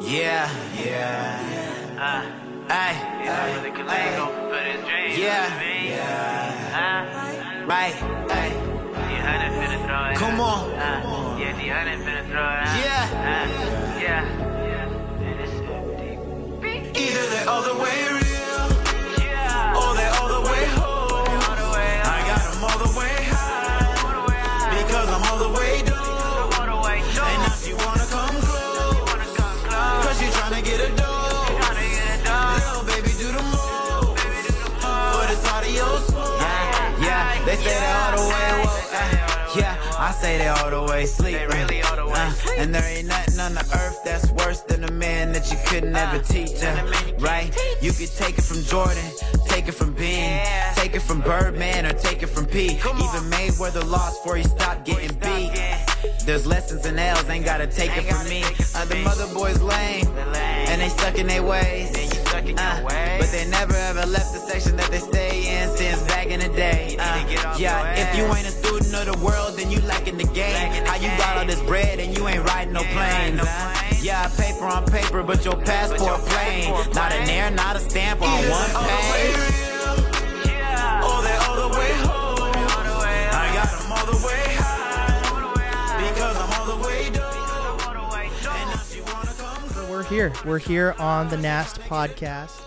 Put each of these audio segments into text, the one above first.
Yeah, yeah. Uh, Ay, yeah, really could let go for this dream. Yeah. Yeah. Uh, right. Ay, the hundred finna throw it. Come on. Yeah, the hundred finna throw it. out. Uh, yeah. I say they all the way sleep. They really all the way Uh, sleep. and there ain't nothing on the earth that's worse than a man that you could never teach. Uh, right? You could take it from Jordan, take it from Bean, Yeah. take it from Birdman, or take it from P. Come on. Even Mayweather lost before he stopped getting Stop beat. There's lessons in L's, ain't gotta take it Ain't me. it from Uh, the mother boys lame, lame. and they stuck in their ways. Then you your Uh. But they never ever left the section that they stay in since back in the day. You need to Uh, yeah, if you ain't a student of the world, then you lacking the game. How you got all this bread and you ain't riding no You ain't riding planes? planes. Yeah, paper on paper, but your passport plain. Not an air, not a stamp on one page. Here. We're here on the Nast podcast.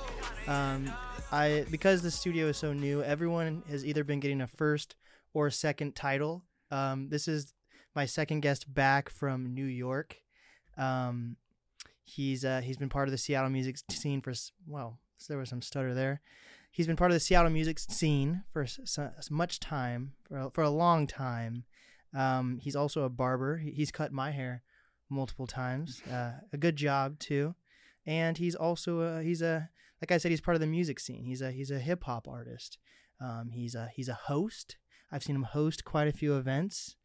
Um, I because the studio is so new, everyone has either been getting a first or second title. Um, this is my second guest back from New York. Um, he's uh, he's been part of the Seattle music scene for well, there was some stutter there. He's been part of the Seattle music scene for s- s- s- much time, for a, for a long time. Um, he's also a barber. He- He's cut my hair multiple times. Uh, a good job too, and he's also a, he's a like I said he's part of the music scene. He's a he's a hip hop artist. Um, he's a he's a host. I've seen him host quite a few events,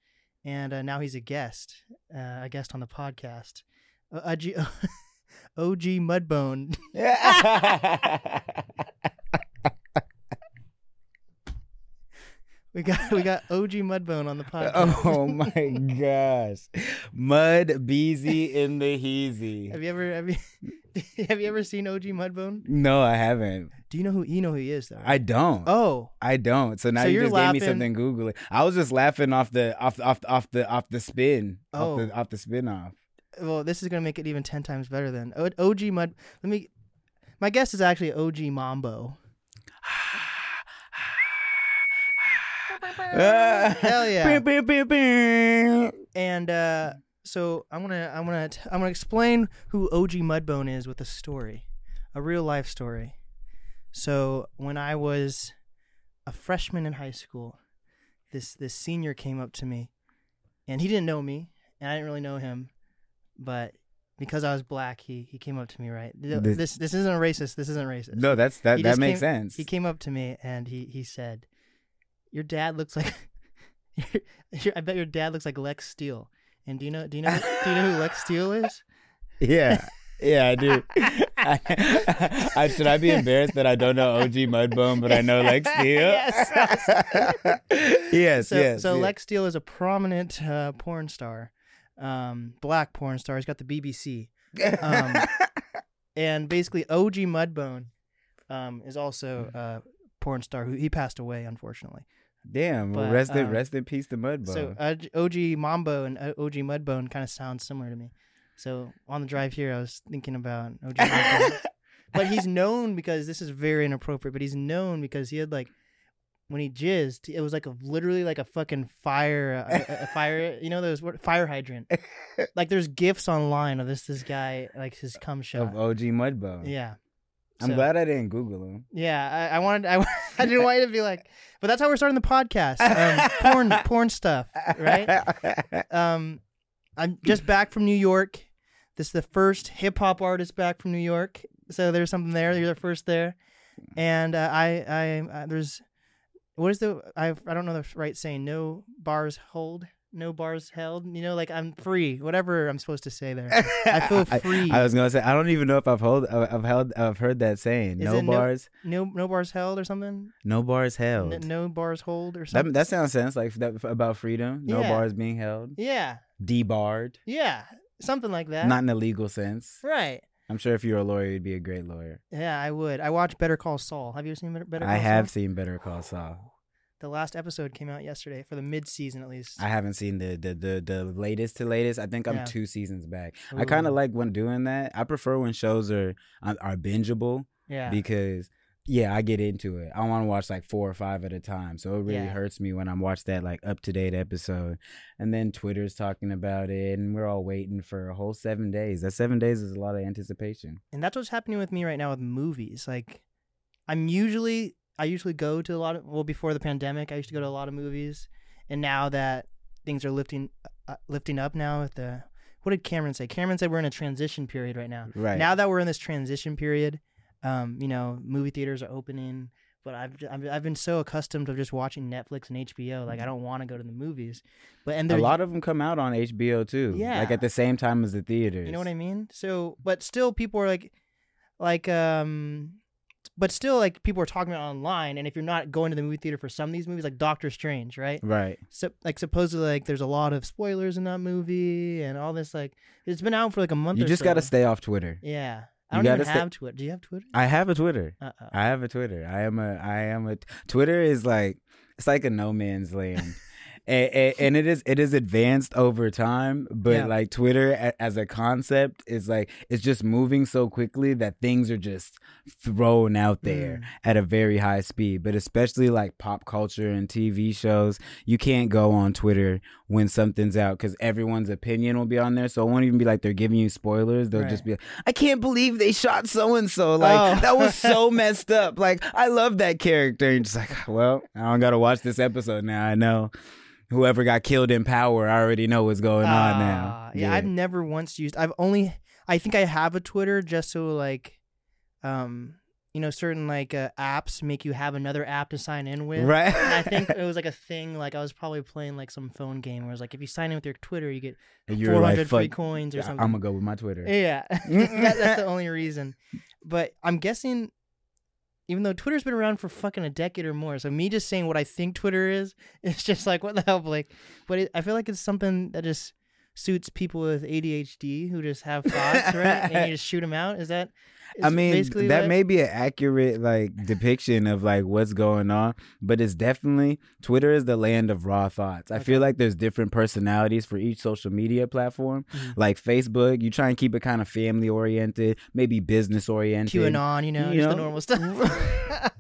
and uh, now he's a guest, uh, a guest on the podcast. Uh, OG, OG Mudbone. We got we got OG Mudbone on the oh podcast. oh my gosh. Mud Beezy in the Heezy. Have you ever have you have you ever seen OG Mudbone? No, I haven't. Do you know who you know who he is though? I don't. oh, I don't. So now So you just laughing- gave me something googly. I was just laughing off the off off off the off the spin. Oh. Off the off the spin off. well, this is gonna make it even ten times better. Then OG Mud. Let me. My guess is actually OG Mambo. Hell yeah! Beep, beep, beep, beep. And uh, so I'm gonna I'm gonna t- I'm gonna explain who OG Mudbone is with a story, a real life story. So when I was a freshman in high school, this this senior came up to me, and he didn't know me, and I didn't really know him, but because I was black, he he came up to me. Right, This- this this isn't racist. This isn't racist. No, that's that He that makes came- sense. He came up to me and he he said, "Your dad looks like, your, I bet your dad looks like Lex Steele." And do you know do you know do you know who Lex Steele is? Yeah. Yeah, I do. I, I, should I be embarrassed that I don't know OG Mudbone, but I know Lex Steele? Yes. yes, So yes. so yes. Lex Steele is a prominent uh, porn star, um, black porn star. He's got the BBC. Um, and basically OG Mudbone um, is also a porn star who he passed away unfortunately. Damn. Well, but, rest in um, rest in peace to Mudbone. So uh, OG Mambo and uh, OG Mudbone kind of sound similar to me. So on the drive here, I was thinking about OG Mudbone. but he's known because this is very inappropriate. But he's known because he had like when he jizzed, it was like a literally like a fucking fire, a, a- a fire. You know those fire hydrant. like there's gifs online of this this guy like his cum shot. of OG Mudbone. yeah. I'm So- glad I didn't Google him. Yeah, I, I wanted. I, I didn't want you to be like, but that's how we're starting the podcast. Um, porn, porn stuff, right? Um, I'm just back from New York. This is the first hip hop artist back from New York. So there's something there. You're the first there, and uh, I, I, uh, there's, what is the? I, I don't know the right saying. No bars hold. No bars held. You know, like I'm free. Whatever I'm supposed to say there. I feel free. I, was gonna say I don't even know if I've hold uh, I've held I've heard that saying. Is No it no- bars, No, no bars held or something. no, bars held. N- no bars hold or something. that that sounds sense like that about freedom. No Yeah. bars being held. yeah, Debarred. yeah. something like that. Not in a legal sense. right. I'm sure if you were a lawyer, you'd be a great lawyer. Yeah, I would. I watched Better Call Saul. Have you ever seen Better, Call I have Saul? seen Better Call Saul. The last episode came out yesterday for the mid-season at least. I haven't seen the the the, the latest to latest. I think I'm Yeah. two seasons back. I kind of like when doing that. I prefer when shows are are are bingeable yeah. because yeah, I get into it. I want to watch like four or five at a time. So it really Yeah. hurts me when I'm watch that like up to date episode, and then Twitter's talking about it, and we're all waiting for a whole seven days. That seven days is a lot of anticipation. and that's what's happening with me right now with movies. Like, I'm usually I usually go to a lot of well before the pandemic I used to go to a lot of movies, and now that things are lifting uh, lifting up now with the what did Cameron say? Cameron said we're in a transition period right now. Right Now that we're in this transition period, um, you know, movie theaters are opening. But I've, I've I've been so accustomed to just watching Netflix and HBO, like I don't want to go to the movies. But and a lot of them come out on HBO too. Yeah. like at the same time as the theaters. You know what I mean? So, but still, people are like, like, um, but still, like, people are talking about online. And if you're not going to the movie theater for some of these movies, like Doctor Strange, right? Right. So, like, supposedly, like, there's a lot of spoilers in that movie and all this. Like, it's been out for like a month. You or just so. got to stay off Twitter. Yeah, I don't even gotta stay- have Twitter. Do you have Twitter? I have a Twitter. Uh oh. I have a Twitter. I am a. I am a. Twitter is like it's like a no man's land. And, and, and it is it is advanced over time, but Yeah. like Twitter a- as a concept is like it's just moving so quickly that things are just thrown out there Mm. at a very high speed. But especially like pop culture and TV shows, you can't go on Twitter when something's out because everyone's opinion will be on there. So it won't even be like they're giving you spoilers. They'll Right. just be like, I can't believe they shot so and so. Like Oh. that was so messed up. Like I love that character. And just like, well, I don't gotta watch this episode now. I know whoever got killed in power. I already know what's going on now. Ah, Yeah, I've never once used. I've only. I think I have a Twitter just so like, um, you know, certain like uh, apps make you have another app to sign in with. right. And I think it was like a thing. Like I was probably playing like some phone game where it's like if you sign in with your Twitter, you get And you're like, free coins or something. I'm gonna go with my Twitter. Yeah, that, that's the only reason. But I'm guessing, even though Twitter's been around for fucking a decade or more, so me just saying what I think Twitter is, it's just like what the hell, Blake. But it, I feel like it's something that just suits people with ADHD who just have thoughts, right? And you just shoot them out. Is that? I mean, that what- may be an accurate like depiction of like what's going on, but it's definitely Twitter is the land of raw thoughts. I feel like there's different personalities for each social media platform. Mhm. Like Facebook, you try and keep it kind of family oriented, maybe business oriented, QAnon, you know, You just the normal stuff.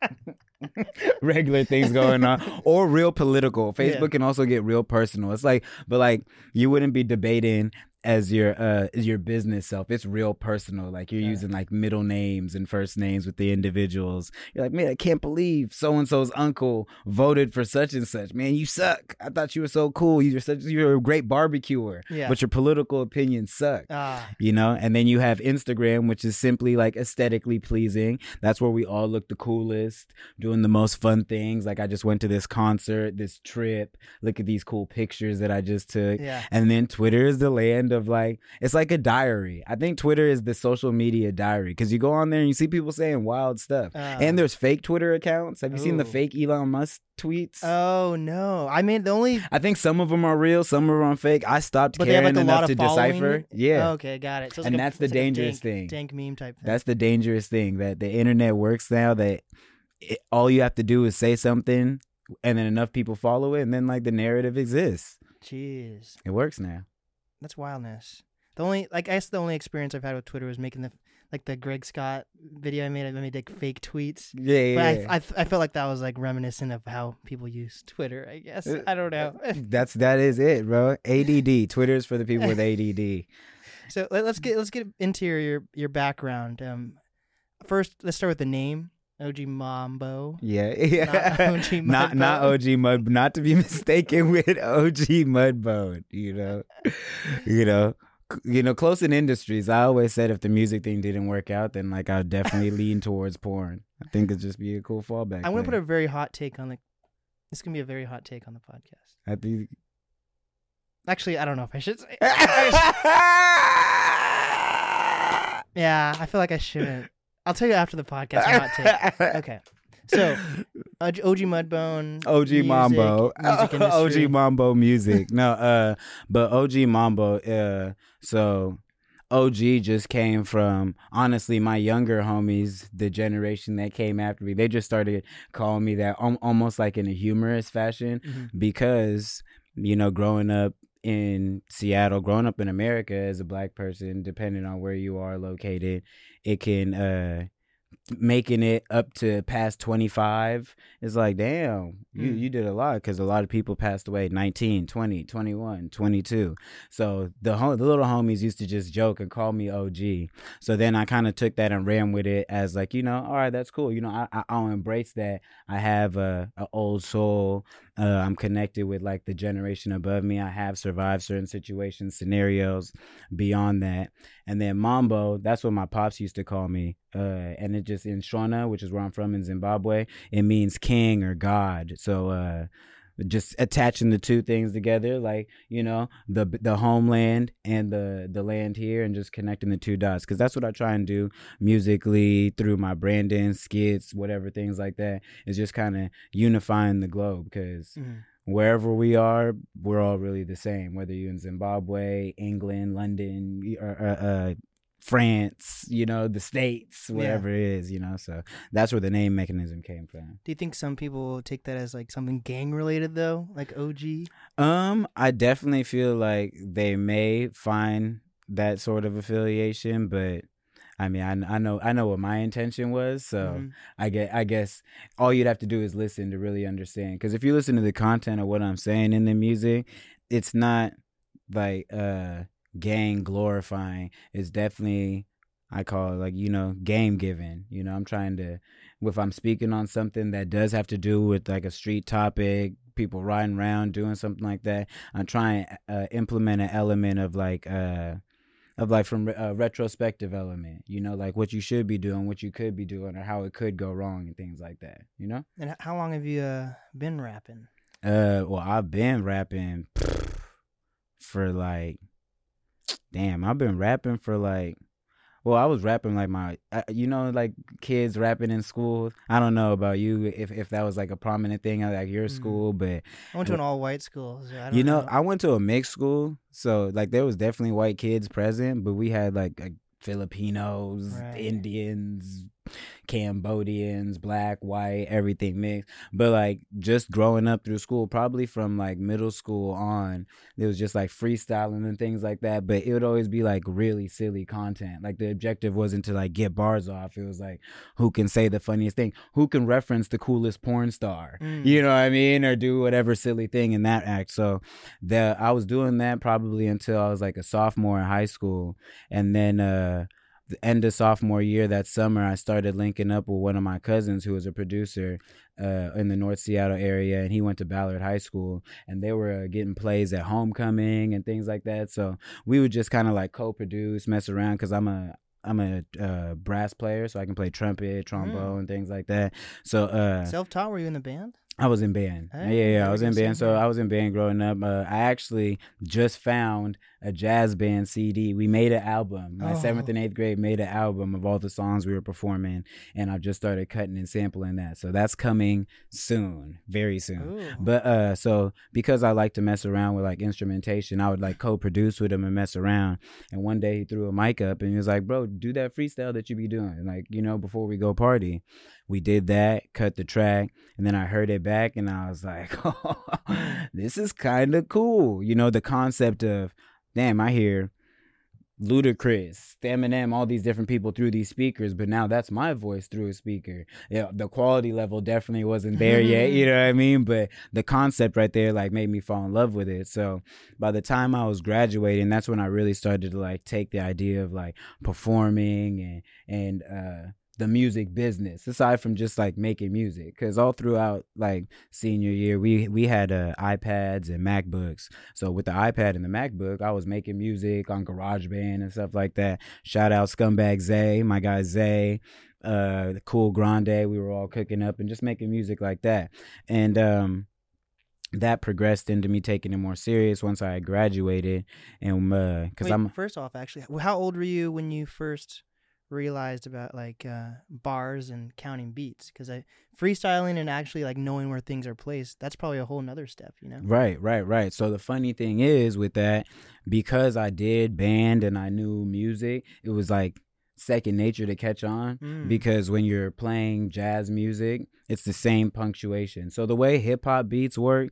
regular things going on, or real political. Yeah. Facebook can also get real personal. It's like, but like you wouldn't be debating as your uh your business self. It's real personal. Like you're Yeah. using like middle names and first names with the individuals. You're like, man, I can't believe so and so's uncle voted for such and such. Man, you suck. I thought you were so cool. You're such you're a great barbecuer, Yeah. but your political opinions suck Ah, you know and then you have instagram which is simply like aesthetically pleasing that's where we all look the coolest doing the most fun things like i just went to this concert this trip look at these cool pictures that i just took yeah. and then twitter is the land of like it's like a diary i think twitter is the social media diary because you go on there and you see people saying wild stuff Ah. and there's fake twitter accounts have you seen the fake elon musk tweets Oh no! I mean, the only I think some of them are real, some of them are fake. I stopped but caring like a enough to following. decipher. Yeah, Okay, got it. So And like a- that's the it's like dangerous dank- thing. Dank meme type thing. That's the dangerous thing that the internet works now. That it, all you have to do is say something, and then enough people follow it, and then like the narrative exists. Jeez. It works now. That's wildness. The only like I guess the only experience I've had with Twitter was making the like the Greg Scott video I made. I made like fake tweets. Yeah, yeah. But yeah. I, I I felt like that was like reminiscent of how people use Twitter. I guess Uh, I don't know. That's that is it, bro. ADD. Twitter's for the people with ADD. so let, us get let's get into your your, your background. Um, first let's start with the name OG Mambo. Yeah, yeah. OG not not OG Mud, not to be mistaken with OG Mudbone. You know, you know, you know. Close in industries, I always said if the music thing didn't work out, then like I'd definitely lean towards porn. I think it'd just be a cool fallback. I'm gonna put a very hot take on the. This is gonna be a very hot take on the podcast. I think. Actually, I don't know if I should say. Yeah, I feel like I shouldn't. I'll tell you after the podcast. my hot take. Okay. So Uh, OG Mudbone. OG music- Mambo, music. OG Mambo music. no, uh, but OG Mambo. Uh, so OG just came from honestly my younger homies, the generation that came after me. They just started calling me that al- almost like in a humorous fashion Mhm. because you know growing up in Seattle, growing up in America as a black person, depending on where you are located, it can uh making it up to past 25 it's like damn you Mm. you did a lot because a lot of people passed away 19 20 21 22 so the hom- the little homies used to just joke and call me og so then i kind of took that and ran with it as like you know all right that's cool. You know i, I i'll embrace that. I have a, a old soul uh, i'm connected with like the generation above me i have survived certain situations scenarios beyond that and then Mambo, that's what my pops used to call me. Uh, and it just in Shona, which is where I'm from in Zimbabwe, it means king or God. So uh, just attaching the two things together, like you know, the the homeland and the the land here, and just connecting the two dots, because that's what I try and do musically through my branding, skits, whatever things like that. Is just kind of unifying the globe, because Mhm. wherever we are, we're all really the same. Whether you're in Zimbabwe, England, London, or, uh, uh, France, you know, the states, Yeah. whatever it is, you know. So that's where the name mechanism came from. Do you think some people take that as like something gang related though, like OG? Um, I definitely feel like they may find that sort of affiliation, but I mean, I, I know I know what my intention was, so. Mhm. I get I guess all you'd have to do is listen to really understand cuz if you listen to the content of what I'm saying in the music it's not like uh gang glorifying it's definitely I call it like you know game giving you know I'm trying to if I'm speaking on something that does have to do with like a street topic people riding around doing something like that I'm trying to uh, implement an element of like uh of like from a retrospective element, you know, like what you should be doing, what you could be doing, or how it could go wrong, and things like that, you know. And how long have you uh, been rapping? Uh, well, I've been rapping for like, damn, I've been rapping for like, well, I was rapping like my, uh, you know, like kids rapping in school. I don't know about you if if that was like a prominent thing at like your Mhm. school, but I went to an all white school. So I don't you know, know. I went to a mixed school, so like there was definitely white kids present, but we had like, like Filipinos, Right. Indians, Cambodians, black, white, everything mixed. But like just growing up through school, probably from like middle school on, it was just like freestyling and things like that. But it would always be like really silly content. Like the objective wasn't to like get bars off. It was like who can say the funniest thing, who can reference the coolest porn star, Mm. you know what I mean, or do whatever silly thing in that act. So the I was doing that probably until I was like a sophomore in high school, and then uh the end of sophomore year that summer I started linking up with one of my cousins who was a producer uh in the North Seattle area and he went to Ballard High School and they were uh, getting plays at homecoming and things like that so we would just kind of like co-produce mess around cuz I'm a I'm a uh, brass player so I can play trumpet, trombone, and things like that. So uh Self taught? Were you in the band? I was in band. Hey, yeah, yeah, I was in band. So. I was in band growing up. Uh, I actually just found a jazz band CD. We made an album. My seventh Oh. and eighth grade made an album of all the songs we were performing, and I've just started cutting and sampling that. So that's coming soon, very soon. Ooh. But uh, so because I like to mess around with like instrumentation, I would like co-produce with him and mess around. And one day he threw a mic up and he was like, "Bro, do that freestyle that you be doing, like you know, before we go party." We did that, cut the track, and then I heard it back, and I was like, "This is kind of cool." You know, the concept of, damn, I hear Ludacris, Eminem, all these different people through these speakers, but now that's my voice through a speaker. Yeah, the quality level definitely wasn't there yet, you know what I mean? But the concept right there like made me fall in love with it. So by the time I was graduating, that's when I really started to like take the idea of like performing and and uh the music business aside from just like making music because all throughout like senior year we we had uh, ipads and macbooks. So with the ipad and the macbook i was making music on garageband and stuff like that. Shout out scumbag zay my guy zay uh the cool grande we were all cooking up and just making music like that. And um that progressed into me taking it more serious once i graduated and uh because Wait, i'm first off, actually, how old were you when you first realized about like uh, bars and counting beats because I freestyling and actually like knowing where things are placed. That's probably a whole nother step, you know. Right, right, right. So the funny thing is with that, because I did band and I knew music, it was like second nature to catch on Mm. because when you're playing jazz music, it's the same punctuation. So the way hip hop beats work,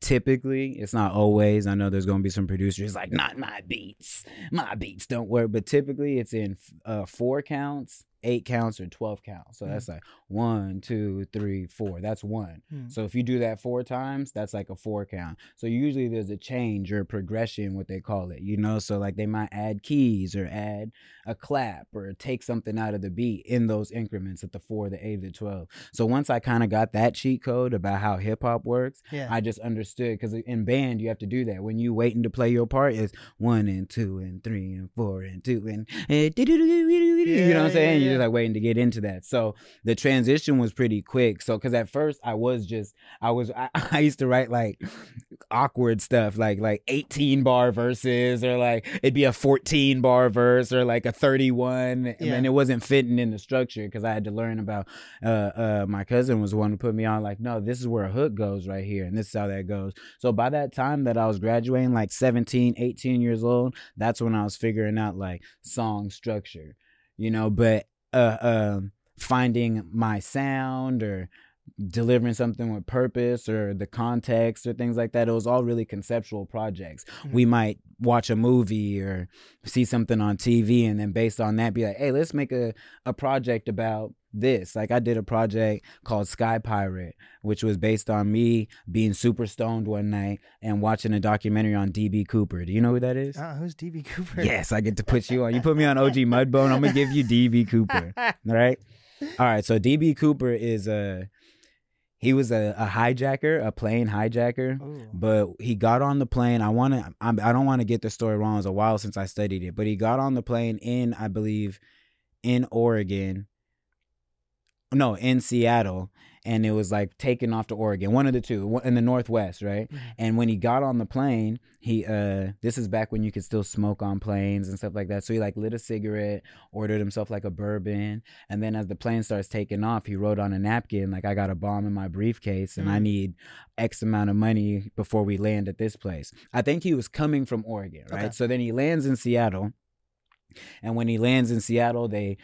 typically, it's not always. I know there's going to be some producers like, not my beats. My beats don't work. But typically, it's in uh, four counts, eight counts, or 12 counts. So Mm. that's like one, two, three, four. That's one. Mm. So if you do that four times, that's like a four count. So usually there's a change or a progression, what they call it, you know? So like they might add keys or add a clap or take something out of the beat in those increments at the four, the eight, the 12. So once I kind of got that cheat code about how hip hop works, Yeah. I just understood because in band you have to do that. When you waiting to play your part, it's one and two and three and four and two and eh, you know what I'm saying? yeah, yeah. just like waiting to get into that. So the transition was pretty quick. So because at first I was just I was I, I used to write like awkward stuff like like 18 bar verses or like it'd be a 14 bar verse or like a 31 and Yeah. then it wasn't fitting in the structure because I had to learn about uh uh my cousin was the one who put me on like no this is where a hook goes right here and this is how that goes so by that time that I was graduating like 17 18 years old that's when I was figuring out like song structure you know but uh um finding my sound or delivering something with purpose or the context or things like that it was all really conceptual projects Mhm. we might watch a movie or see something on tv and then based on that be like hey let's make a, a project about this like i did a project called sky pirate which was based on me being super stoned one night and watching a documentary on db cooper do you know who that is Uh, who's DB Cooper? Yes, I get to put you on. You put me on OG Mudbone. I'm gonna give you DB Cooper. All right. All right. So DB Cooper is a he was a, a hijacker, a plane hijacker. Ooh. But he got on the plane. I want to. I don't want to get the story wrong. It was a while since I studied it. But he got on the plane in, I believe, in Oregon. No, in Seattle, and it was like taking off to Oregon, one of the two, in the Northwest, right? And when he got on the plane, he uh, this is back when you could still smoke on planes and stuff like that. So he like lit a cigarette, ordered himself like a bourbon, and then as the plane starts taking off, he wrote on a napkin like, "I got a bomb in my briefcase, and I Mm. need X amount of money before we land at this place." I think he was coming from Oregon, right? Okay. So then he lands in Seattle. And when he lands in Seattle, they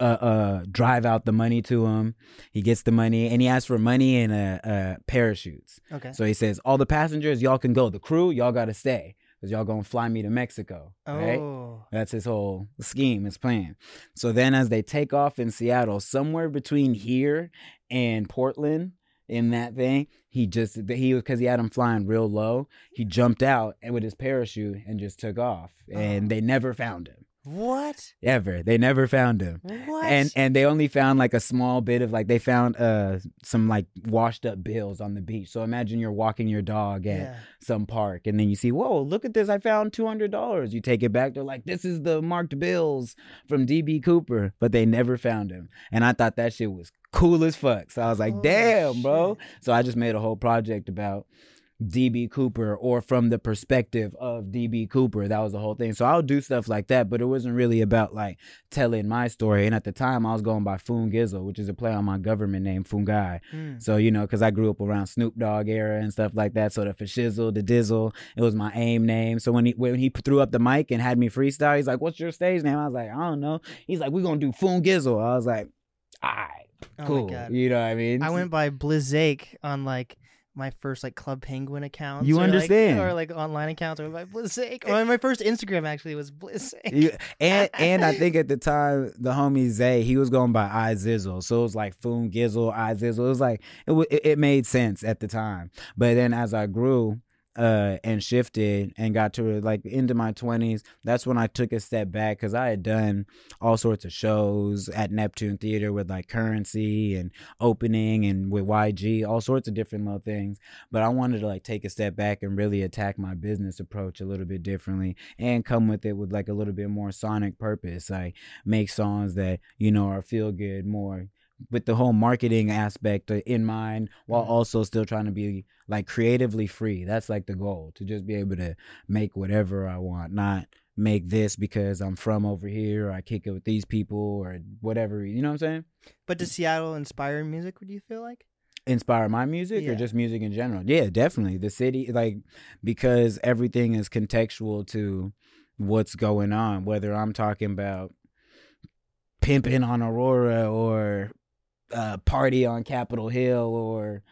uh, uh, drive out the money to him. He gets the money, and he asks for money and uh, uh, parachutes. Okay. So he says, "All the passengers, y'all can go. The crew, y'all got to stay because y'all gonna fly me to Mexico." Right? oh. That's his whole scheme, his plan. So then, as they take off in Seattle, somewhere between here and Portland, in that thing, he just he because he had him flying real low. He jumped out and with his parachute and just took off, and Oh. they never found him What? ever. They never found him. What? and and they only found like a small bit of like they found uh some like washed up bills on the beach. So imagine you're walking your dog at yeah. some park and then you see whoa look at this. I found $200 you take it back. They're like this is the marked bills from db cooper. But they never found him. And i thought that shit was cool as fuck. So i was like damn bro. so i just made a whole project about DB Cooper or from the perspective of DB Cooper. That was the whole thing. So I'll do stuff like that, but it wasn't really about like telling my story. And at the time, I was going by Foon Gizzle, which is a play on my government name, Fungai. Mm. So, you know, because I grew up around Snoop Dogg era and stuff like that. So the Fashizzle, the Dizzle, it was my aim name. So when he when he threw up the mic and had me freestyle, he's like, What's your stage name? I was like, I don't know. He's like, We're going to do Foon Gizzle. I was like, All right, Oh cool. God. You know what I mean? I went by Blizzake on like my first like Club Penguin accounts. You or, like- understand. or like online accounts. Or by Blizzake. Or my first Instagram actually was Blizzake. You- and and I think at the time the homie Zay he was going by I Zizzle, so it was like Foon Gizzle, I Zizzle. It was like it it made sense at the time, but then as I grew uh and shifted and got to like into my 20s that's when i took a step back because i had done all sorts of shows at neptune theater with like Curren$y and opening and with yg all sorts of different little things. But i wanted to like take a step back and really attack my business approach a little bit differently and come with it with like a little bit more sonic purpose like make songs that you know are feel good more with the whole marketing aspect in mind while Mhm. also still trying to be like creatively free that's like the goal to just be able to make whatever i want not make this because I'm from over here or I kick it with these people or whatever. You know what I'm saying? But does Seattle inspire music? Would you feel like? inspire my music Yeah. or just music in general? Yeah, definitely. The city, like, because everything is contextual to what's going on, whether I'm talking about pimping on Aurora or uh, party on Capitol Hill or,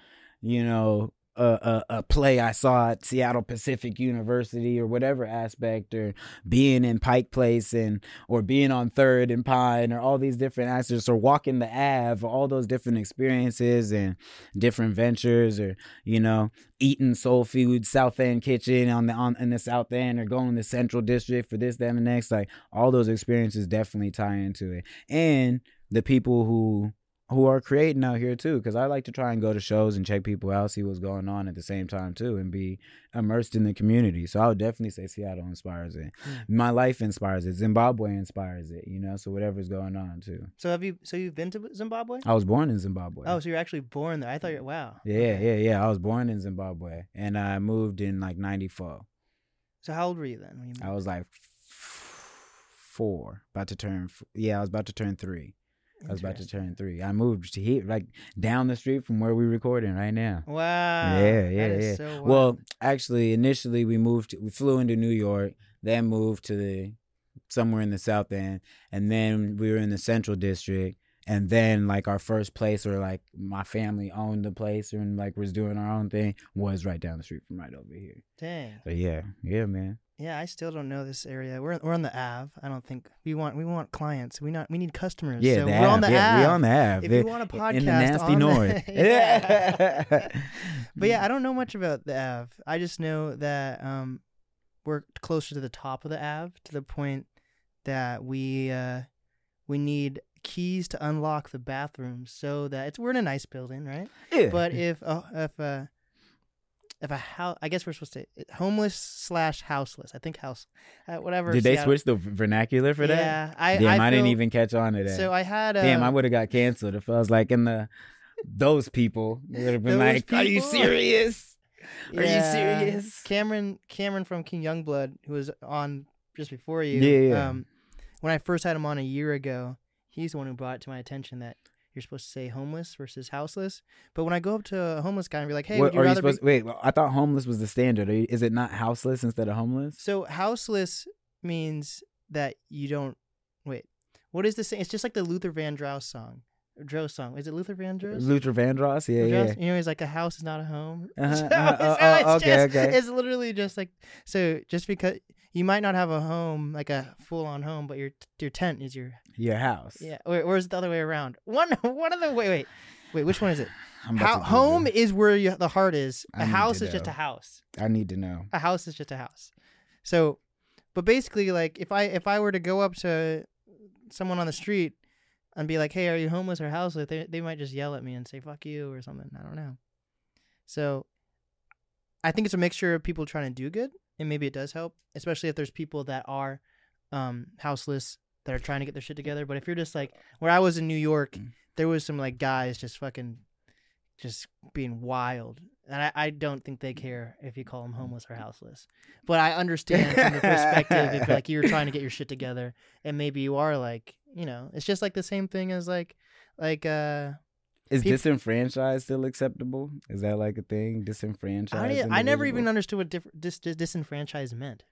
you know, a, a, a play I saw at Seattle Pacific University or whatever aspect, or being in Pike Place and or being on Third and Pine or all these different aspects, or walking the Ave, or all those different experiences and different ventures, or you know, eating soul food South End Kitchen on the on in the South End, or going to Central District for this, that, and the next. Like all those experiences definitely tie into it, and the people who who are creating out here too because i like to try and go to shows and check people out see what's going on at the same time too and be immersed in the community so i would definitely say seattle inspires it hmm. my life inspires it zimbabwe inspires it you know so whatever's going on too So have you? So you've been to Zimbabwe? i was born in zimbabwe Oh, so you're actually born there. I thought you're wow. yeah yeah yeah i was born in zimbabwe and i moved in like 94 So how old were you then? You i was like four about to turn yeah i was about to turn three i was about to turn three i moved to here like down the street from where we're recording right now Wow. Yeah, yeah, yeah. So. Well, actually, initially we moved. We flew into New York, then moved to the somewhere in the South End, and then we were in the Central District. And then, like our first place, or like my family owned the place, and like was doing our own thing, was right down the street from right over here. dang. So yeah, yeah, man. Yeah, I still don't know this area. We're we're on the Ave. I don't think we want we want clients. We not we need customers. Yeah, so we're on Ave, the yeah, Ave. we on the Ave. If you want a in podcast the nasty on the- Yeah. But yeah, I don't know much about the Ave. I just know that um, we're closer to the top of the Ave to the point that we uh, we need keys to unlock the bathrooms so that it's we're in a nice building, right? yeah. But if uh, if uh, if a house, I guess we're supposed to homeless slash houseless. I think house, uh, whatever. did they switch the vernacular for that? Yeah, I Damn, I, didn't even catch on to that. So I had uh, Damn, I would have got canceled if I was like in the those people would have been like, "Are you people? serious? Are you serious?" Cameron Cameron from King Youngblood, who was on just before you. Yeah, yeah. Um, when I first had him on a year ago, he's the one who brought it to my attention that you're supposed to say homeless versus houseless. But when I go up to a homeless guy and be like, "Hey, What- would you are you rather supposed? be?" Wait, well, I thought homeless was the standard. Are you- Is it not houseless instead of homeless? So houseless means that you don't wait. What is the same? It's just like the Luther Vandross song. Dross song. Is it Luther Vandross? Luther Vandross, yeah, yeah. You know, he's like a house is not a home. Uh-huh, So uh-huh, it's- oh, it's okay, just- okay. It's literally just like so. Just because you might not have a home, like a full on home, but your your tent is your Your house. yeah. Or, or is it the other way around? One one of the wait wait wait. Which one is it? I'm about How, home is where you, the heart is. I A house is just a house. I need to know. A house is just a house. So, but basically, like if I if I were to go up to someone on the street and be like, "Hey, are you homeless or houseless?" They they might just yell at me and say "fuck you" or something. I don't know. So, I think it's a mixture of people trying to do good, and maybe it does help, especially if there's people that are um, houseless that are trying to get their shit together. But if you're just like where I was in New York, Mm. there was some like guys just fucking just being wild. And I, I don't think they care if you call them homeless or houseless. But I understand from the perspective if like you're trying to get your shit together and maybe you are like, you know, it's just like the same thing as like like uh Is Peop- disenfranchised still acceptable? Is that like a thing? Disenfranchised. I, I never even understood what diff- dis- dis- disenfranchised meant.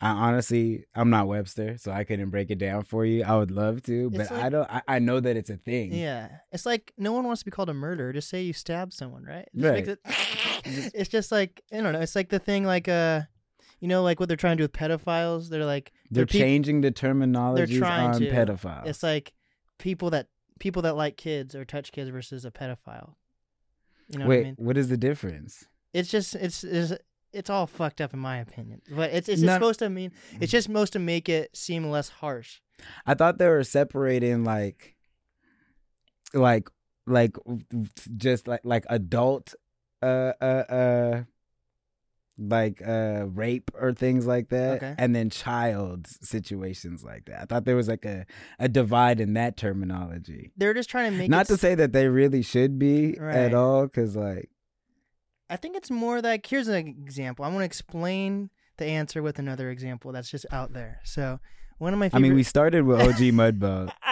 I honestly, I'm not Webster, so I couldn't break it down for you. I would love to, but It's I don't. I, I know that it's a thing. Yeah. It's like no one wants to be called a murderer. Just say you stabbed someone, right? Just Right. it- it's just like I don't know. It's like the thing like uh you know like what they're trying to do with pedophiles. They're like They're peop- changing the terminology trying on to. pedophiles. It's like people that people that like kids or touch kids versus a pedophile. You know Wait, what I mean? what is the difference? It's just it's it's, it's all fucked up in my opinion. But it's it's, Not- it's supposed to mean it's just supposed to make it seem less harsh. I thought they were separating like, like, like just like like adult, uh, uh, uh, like uh rape or things like that, Okay. and then child situations like that. I thought there was like a a divide in that terminology. They're just trying to make Not to s- say that they really should be Right. at all, because like I think it's more like here's an example. I want to explain the answer with another example that's just out there. So one of my I favorite mean, we started with OG Mudbone.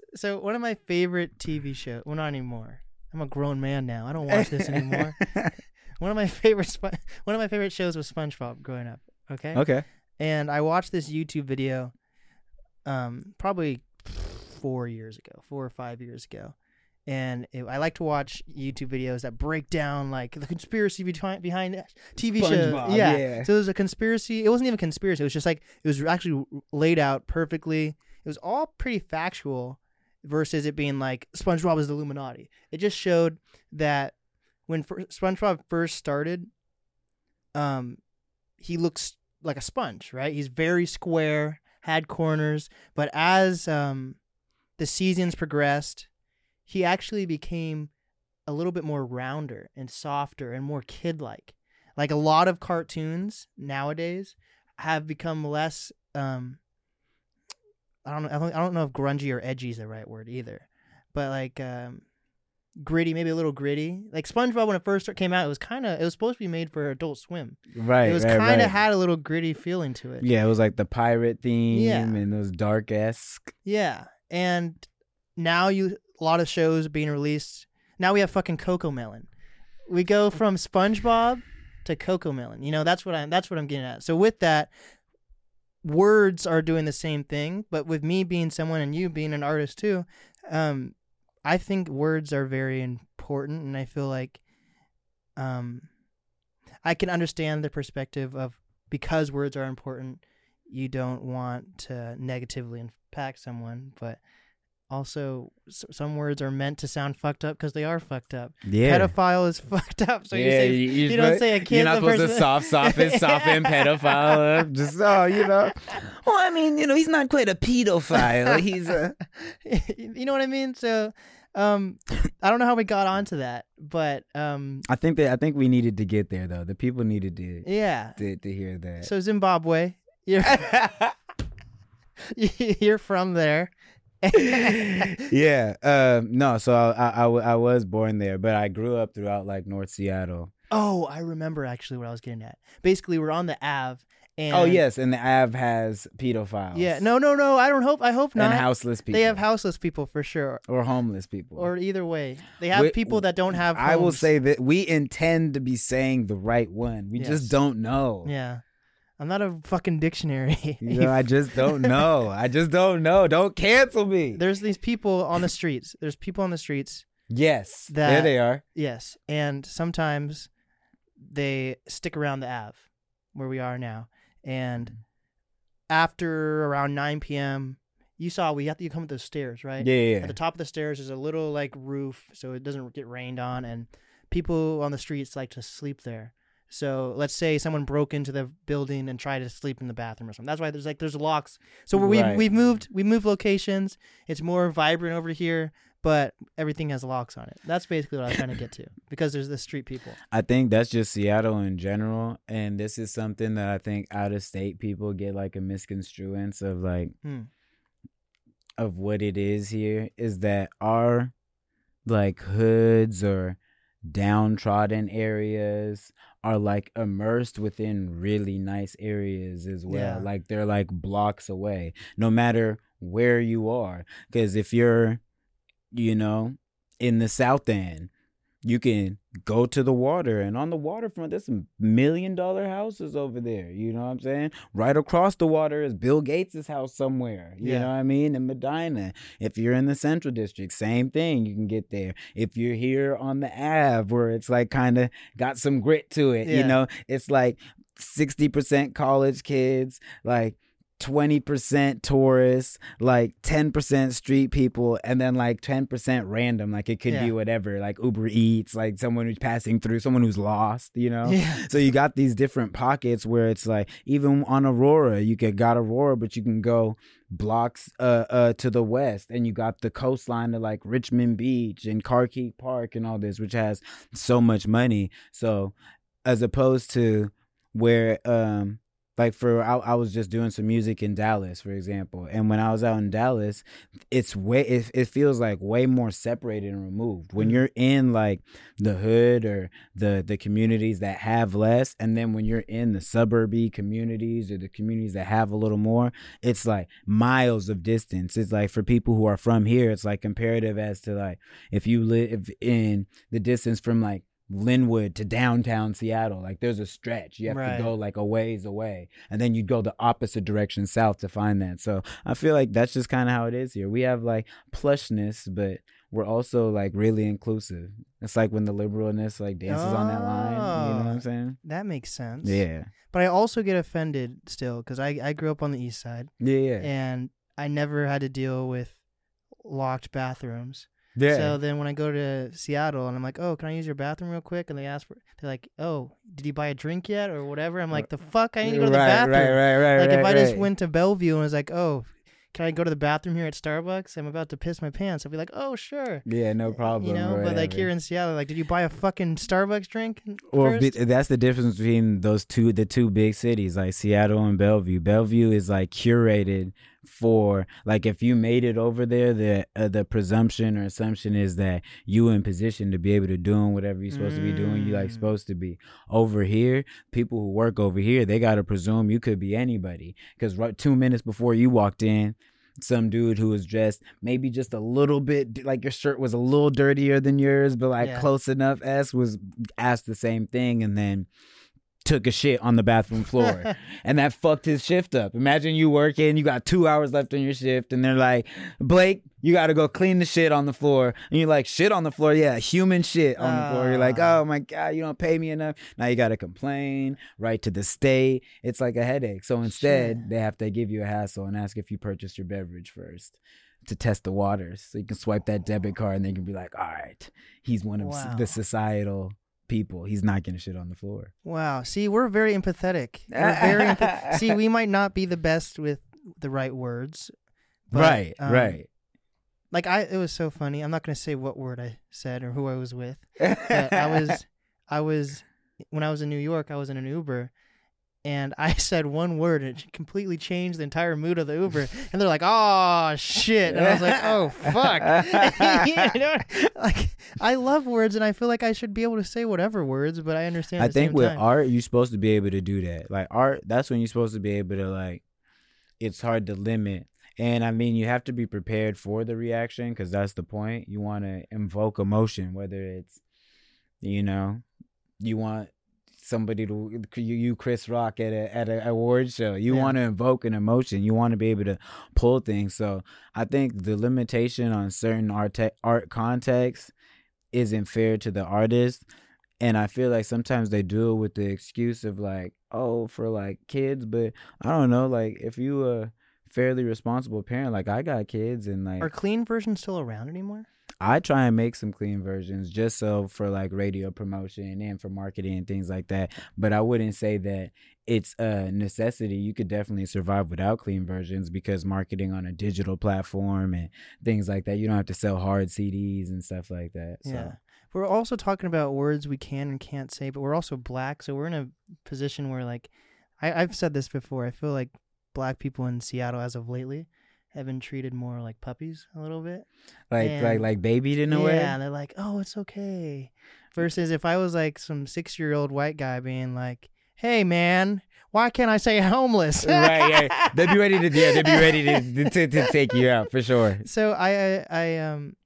so one of my favorite TV shows. Well, not anymore. I'm a grown man now. I don't watch this anymore. one of my favorite Spo- one of my favorite shows was SpongeBob growing up. Okay. okay. And I watched this YouTube video, um, probably four years ago, four or five years ago. And it, I like to watch YouTube videos that break down like the conspiracy behind behind TV shows. Yeah. yeah. So it was a conspiracy. It wasn't even a conspiracy. It was just like it was actually laid out perfectly. It was all pretty factual versus it being like SpongeBob is the Illuminati. It just showed that when fir- SpongeBob first started, um, he looks like a sponge, right? He's very square, had corners, but as um, the seasons progressed, he actually became a little bit more rounder and softer and more kid-like. Like a lot of cartoons nowadays have become less. Um, I don't know. I don't, I don't know if grungy or edgy is the right word either, but like um, gritty, maybe a little gritty. Like SpongeBob when it first came out, it was kind of it was supposed to be made for Adult Swim. Right. it was right, kind of right. had a little gritty feeling to it. Yeah, it was like the pirate theme Yeah. and those dark esque. Yeah, and now you a lot of shows being released. Now we have fucking Cocomelon. We go from SpongeBob to Cocomelon. You know that's what I'm that's what I'm getting at. So with that, words are doing the same thing, but with me being someone and you being an artist too, um, I think words are very important, and I feel like, um, I can understand the perspective of because words are important, you don't want to negatively impact someone, but also s- some words are meant to sound fucked up because they are fucked up. Yeah. Pedophile is fucked up, so you say you, you don't say a kid. You're not supposed to person- soft soften soften pedophile. Just oh, you know. Well, I mean, you know, he's not quite a pedophile. He's a you know what I mean? So, um, I don't know how we got onto that, but um, I think that I think we needed to get there though. The people needed to yeah. to, to hear that. So Zimbabwe, you're you're from there. yeah. Um. No. So I I was born there, but I grew up throughout like North Seattle. Oh, I remember actually what I was getting at. Basically, we're on the Ave, and oh yes, and the Ave has pedophiles. yeah. No, no, no. I don't hope. I hope not. and houseless people. They have houseless people for sure, or homeless people. or either way, they have We- people that don't have. I will say that we intend to be saying the right one. We Yes. just don't know. Yeah, I'm not a fucking dictionary. You know, I just don't know. I just don't know. Don't cancel me. There's these people on the streets. There's people on the streets. yes, there they are. Yes, and sometimes they stick around the Ave, where we are now, and after around 9 p.m., you saw we have to you come up the stairs, right? Yeah, yeah, At the top of the stairs is a little like roof, so it doesn't get rained on, and people on the streets like to sleep there. So let's say someone broke into the building and tried to sleep in the bathroom or something. That's why there's like there's locks. So we've Right. we've moved we moved locations. It's more vibrant over here, but everything has locks on it. That's basically what I was trying to get to because there's the street people. I think that's just Seattle in general, and this is something that I think out of state people get like a misconstruance of like Hmm. of what it is here is that our like hoods or downtrodden areas are like immersed within really nice areas as well. Yeah. Like they're like blocks away, no matter where you are. Because if you're, you know, in the South End, you can go to the water and on the waterfront there's some million dollar houses over there you know what i'm saying? Right across the water is bill gates' house somewhere you Yeah. know what i mean? In medina. If you're in the central district same thing you can get there. If you're here on the ave where it's like kind of got some grit to it Yeah. you know? It's like 60% college kids like 20% tourists, like 10% street people, and then like 10% random. Like it could Yeah. be whatever, like Uber Eats, like someone who's passing through, someone who's lost, you know? Yeah. So you got these different pockets where it's like, even on Aurora, you could got Aurora, but you can go blocks uh, uh to the west and you got the coastline of like Richmond Beach and Carkeek Park and all this, which has so much money. So as opposed to where um like for I, I was just doing some music in Dallas, for example, and when I was out in Dallas, it's way it, it feels like way more separated and removed. When Mhm. you're in like the hood or the the communities that have less, and then when you're in the suburby communities or the communities that have a little more, it's like miles of distance. It's like for people who are from here, it's like comparative as to like if you live in the distance from like Lynnwood to downtown Seattle, like there's a stretch. You have Right. to go like a ways away, and then you'd go the opposite direction south to find that. So I feel like that's just kind of how it is here. We have like plushness, but we're also like really inclusive. It's like when the liberalness like dances on that line. You know what Oh. I'm saying? That makes sense. Yeah, But I also get offended still because I, I grew up on the east side yeah, yeah. and I never had to deal with locked bathrooms. Yeah. So then when I go to Seattle and I'm like, oh, can I use your bathroom real quick? And they ask for, they're like, oh, did you buy a drink yet or whatever? I'm like, the fuck, I need to go to the right, bathroom. Right, right, right. like right, if I just went to Bellevue and was like, oh, can I go to the bathroom here at Starbucks? I'm about to piss my pants. I'd be like, oh, sure. Yeah, no problem. You know, but like here in Seattle, like, did you buy a fucking Starbucks drink? Well, be- that's the difference between those two, the two big cities, like Seattle and Bellevue. Bellevue is like curated for, like, if you made it over there, the uh, the presumption or assumption is that you in position to be able to doing whatever you're supposed to be doing. You like Mm. supposed to be over here. People who work over here, they gotta presume you could be anybody because right two minutes before you walked in. Some dude who was dressed maybe just a little bit like your shirt was a little dirtier than yours, but like Yeah. close enough. S was asked the same thing and then took a shit on the bathroom floor. and that fucked his shift up. Imagine you working, you got two hours left on your shift, and they're like, Blake, you got to go clean the shit on the floor. And you're like, shit on the floor? Yeah, human shit on the floor. You're like, Ah. oh my God, you don't pay me enough. Now you got to complain, write to the state. It's like a headache. So instead, Shit. they have to give you a hassle and ask if you purchased your beverage first. To test the waters, so you can swipe that debit card, and they can be like, "All right, he's one of Wow. the societal people. He's not getting shit on the floor." Wow. See, we're very empathetic. We're very empath- See, we might not be the best with the right words. but, right, um, right. Like I, it was so funny. I'm not gonna say what word I said or who I was with. But I was, I was, when I was in New York, I was in an Uber, and I said one word, and it completely changed the entire mood of the Uber. And they're like, "Oh shit!" And I was like, "Oh fuck!" you know, like I love words, and I feel like I should be able to say whatever words, but I understand. I at think same with time. art, you're supposed to be able to do that. Like art, that's when you're supposed to be able to like. It's hard to limit, and I mean you have to be prepared for the reaction because that's the point. You want to invoke emotion, whether it's, you know, you want somebody to you, Chris Rock at a at a award show. You Yeah. want to invoke an emotion. You want to be able to pull things. So I think the limitation on certain art art contexts isn't fair to the artist. And I feel like sometimes they do it with the excuse of like, oh, for like kids, but I don't know, like if you a fairly responsible parent, like I got kids and like Are clean versions still around anymore? I try and make some clean versions just so for like radio promotion and for marketing and things like that. But I wouldn't say that it's a necessity. You could definitely survive without clean versions because marketing on a digital platform and things like that, you don't have to sell hard CDs and stuff like that. So. Yeah. We're also talking about words we can and can't say, but we're also black, so we're in a position where like I, I've said this before. I feel like black people in Seattle as of lately have been treated more like puppies a little bit. Like like like babied in a yeah, way. Yeah, they're like, Oh, it's okay. Versus if I was like some six year old white guy being like, Hey man, why can't I say homeless? right, yeah. They'd be ready to yeah, they'd be ready to, to to take you out for sure. so I, I I um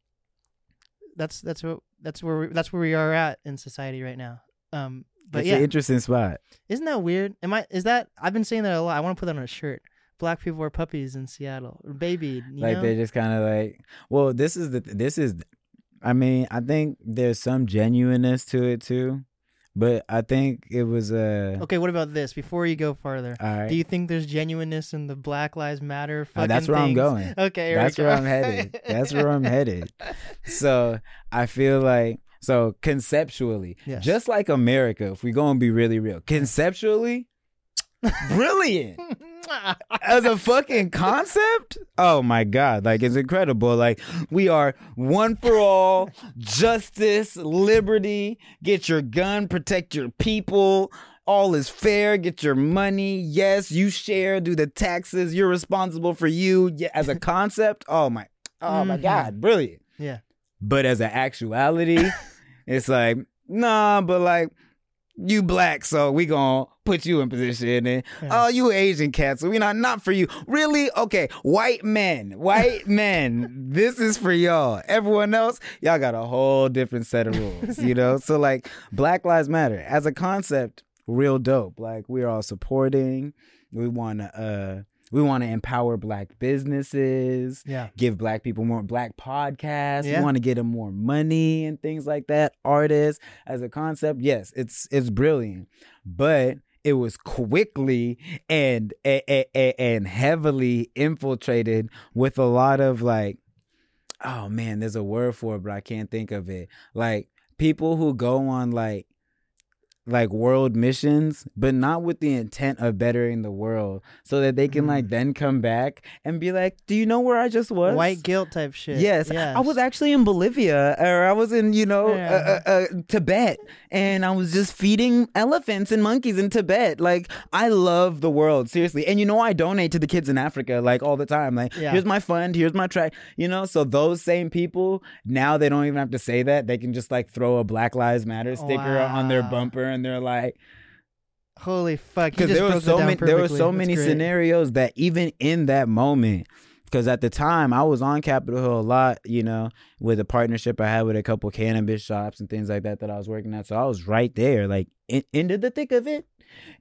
that's that's what that's where we, that's where we are at in society right now. Um but it's yeah, an interesting spot. isn't that weird? Am I is that I've been saying that a lot. I want to put that on a shirt. Black people are puppies in Seattle or babied, you like know? they're just kind of like well this is the this is i mean i think there's some genuineness to it too but i think it was uh Okay, what about this? Before you go farther, right do you think there's genuineness in the Black Lives Matter Uh, fucking that's where i'm going Okay, that's where i'm headed that's where i'm headed so i feel like so conceptually Yes. just like america if we're gonna be really real conceptually brilliant as a fucking concept oh my god like it's incredible like we are one for all justice liberty get your gun protect your people all is fair. Get your money. Yes, you share. Do the taxes. You're responsible for you. Yeah, as a concept, oh my, oh my Mhm. God, brilliant. Yeah. But as an actuality, it's like nah. But like you black, so we gonna put you in position. And Yeah. oh, you Asian cats, so we not not for you. Really? Okay, white men, white men. This is for y'all. Everyone else, y'all got a whole different set of rules. You know. so like, Black Lives Matter as a concept, real dope. Like we're all supporting. We want to. uh we want to empower black businesses Yeah. give black people more black podcasts. Yeah. We want to get them more money and things like that. Artists as a concept, yes, it's it's brilliant, but it was quickly and a- a- a- and heavily infiltrated with a lot of like, oh man, there's a word for it, but I can't think of it. Like people who go on like like world missions, but not with the intent of bettering the world, so that they can like then come back and be like, "Do you know where I just was?" White guilt type shit. Yes, I was actually in Bolivia, or I was in, you know, Yeah. uh, uh, uh, Tibet, and I was just feeding elephants and monkeys in Tibet. Like, I love the world, seriously. And you know, I donate to the kids in Africa, like all the time. Like, Yeah. here's my fund, here's my track, you know. So those same people now they don't even have to say that; they can just like throw a Black Lives Matter sticker on their bumper, and they're like, Holy fuck! Because there were so many there were so That's many great. scenarios that even in that moment because at the time I was on Capitol Hill a lot, you know, with a partnership I had with a couple cannabis shops and things like that that I was working at. So I was right there, like in, into the thick of it,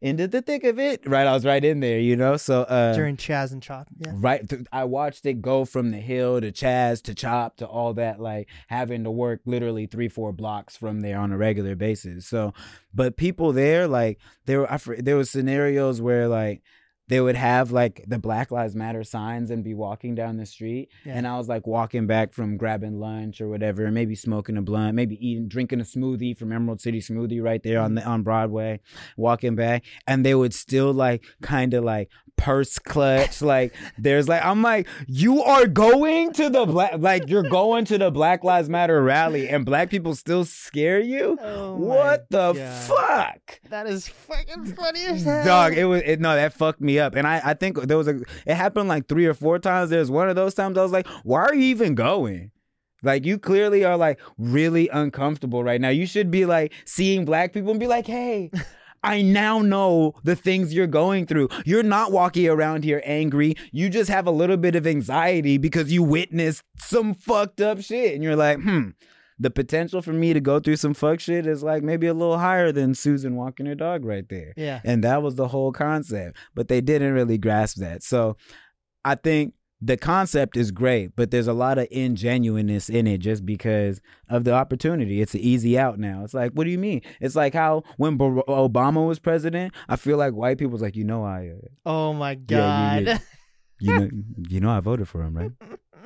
into the thick of it. Right, I was right in there, you know. So uh, during CHAZ and CHOP. Yeah. right, th- I watched it go from the hill to CHAZ to CHOP to all that, like having to work literally three, four blocks from there on a regular basis. So, but people there, like there, were, I, there was scenarios where like they would have like the Black Lives Matter signs and be walking down the street, Yeah. and I was like walking back from grabbing lunch or whatever, and maybe smoking a blunt, maybe eating, drinking a smoothie from Emerald City Smoothie right there on mm-hmm. the on Broadway, walking back, and they would still like kind of like purse clutch like there's like i'm like you are going to the black like you're going to the black lives matter rally and black people still scare you? Oh what the God. fuck? That is fucking funny as hell. dog it was it, no that fucked me up. And i i think there was a it happened like three or four times. There's one of those times i was like why are you even going? Like you clearly are like really uncomfortable right now. You should be like seeing black people and be like hey I now know the things you're going through. You're not walking around here angry. You just have a little bit of anxiety because you witnessed some fucked up shit. And you're like, hmm, the potential for me to go through some fuck shit is like maybe a little higher than Susan walking her dog right there. Yeah. And that was the whole concept. But they didn't really grasp that. So I think the concept is great, but there's a lot of ingenuineness in it just because of the opportunity. It's an easy out now. It's like, what do you mean? It's like how when Bar- Obama was president, I feel like white people was like, you know, I, uh, Oh my Yeah, god. you- you know, you know, I voted for him, right?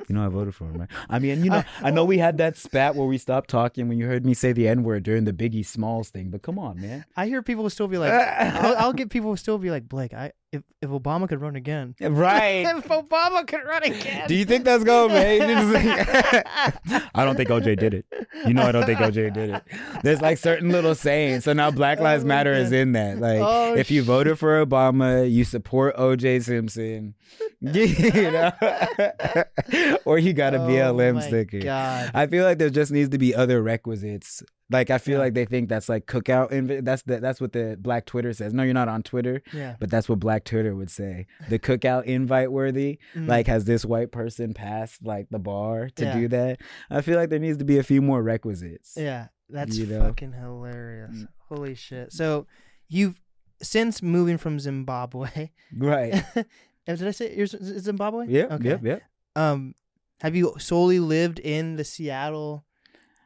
You know, I voted for him, right? I mean, you know, I know we had that spat where we stopped talking when you heard me say the N word during the Biggie Smalls thing, but come on, man. I hear people will still be like, I'll, I'll get people will still be like, Blake, I if if Obama could run again. Right. if Obama could run again. Do you think that's going, man? I don't think OJ did it. You know, I don't think OJ did it. There's like certain little sayings. So now Black Lives Oh Matter is in that. Like, Oh, if you voted for Obama, you support OJ Simpson, you know, or you got a Oh BLM sticker. God. I feel like there just needs to be other requisites. Like I feel Yeah. like they think that's like cookout. Inv- that's the that's what the Black Twitter says. No, you're not on Twitter. Yeah. But that's what Black Twitter would say. The cookout invite worthy. Mm. Like, has this white person passed like the bar to Yeah. do that? I feel like there needs to be a few more requisites. Yeah, that's You know? fucking hilarious. Mm. Holy shit. So you've since moving from Zimbabwe. Right. Did I say yours is Zimbabwe? Yeah. Okay. Yep. Yep. Um, have you solely lived in the Seattle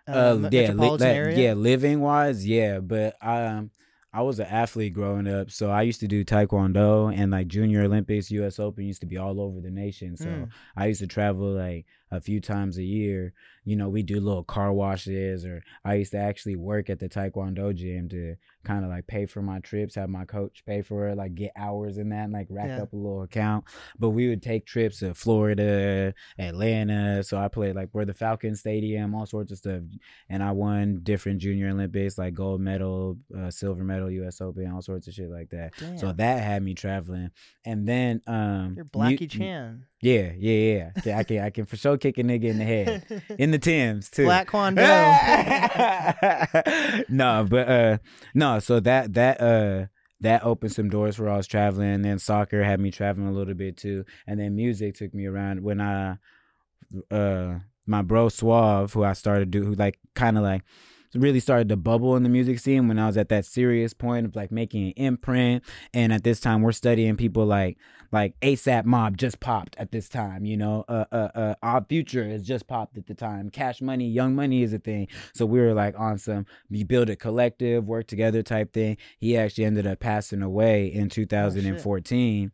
uh, Uh, yeah, li- that- yeah, living wise, yeah. But um, I was an athlete growing up, so I used to do taekwondo and like Junior Olympics, U.S. Open used to be all over the nation. So Mm. I used to travel like a few times a year. You know, we do little car washes, or I used to actually work at the taekwondo gym to kind of like pay for my trips, have my coach pay for it, like get hours in that, and like rack Yeah. up a little account. But we would take trips to Florida, Atlanta. So I played like where the Falcon Stadium, all sorts of stuff, and I won different junior Olympics, like gold medal, uh, silver medal, U.S. Open, all sorts of shit like that. Damn. So that had me traveling, and then um, You're mu- Blackie Chan. Yeah, yeah, yeah. I can, I can for sure kick a nigga in the head in the Tims too. Black Quando. no, but uh, no. So that that uh that opened some doors for I was traveling. And then soccer had me traveling a little bit too, and then music took me around when I uh my bro Suave, who I started do, who like kind of like really started to bubble in the music scene when I was at that serious point of like making an imprint. And at this time, we're studying people like like ASAP Mob just popped at this time. You know, uh, uh, uh, Our Future has just popped at the time. Cash Money, Young Money is a thing. So we were like on some we build a collective, work together type thing. He actually ended up passing away in 2014.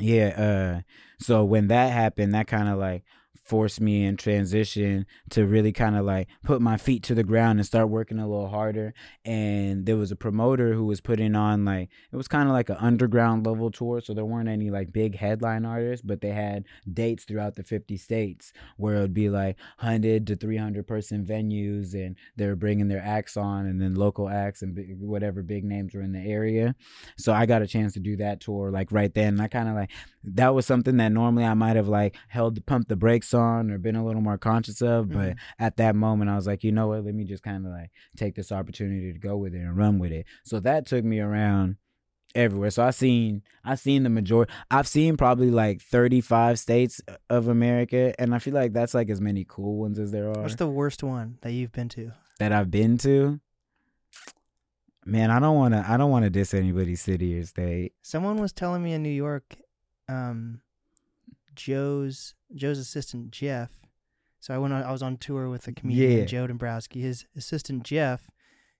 Yeah, uh so when that happened, that kind of like forced me in transition to really kind of like put my feet to the ground and start working a little harder. And there was a promoter who was putting on like it was kind of like an underground level tour, so there weren't any like big headline artists, but they had dates throughout the 50 states where it would be like 100 to 300 person venues and they were bringing their acts on and then local acts and big, whatever big names were in the area. So I got a chance to do that tour like right then. And I kind of like that was something that normally I might have like held the pump the brakes on or been a little more conscious of. But at that moment, I was like, you know what? Let me just kind of like take this opportunity to go with it and run with it. So that took me around everywhere. So I seen I seen the majority. I've seen probably like thirty five states of America, and I feel like that's like as many cool ones as there are What's the worst one that you've been to? that I've been to. Man, I don't want to. I don't want to diss anybody's city or state. Someone was telling me in New York, um, Joe's Joe's assistant Jeff. So I went on. I was on tour with the comedian Yeah. Joe Dombrowski. His assistant Jeff,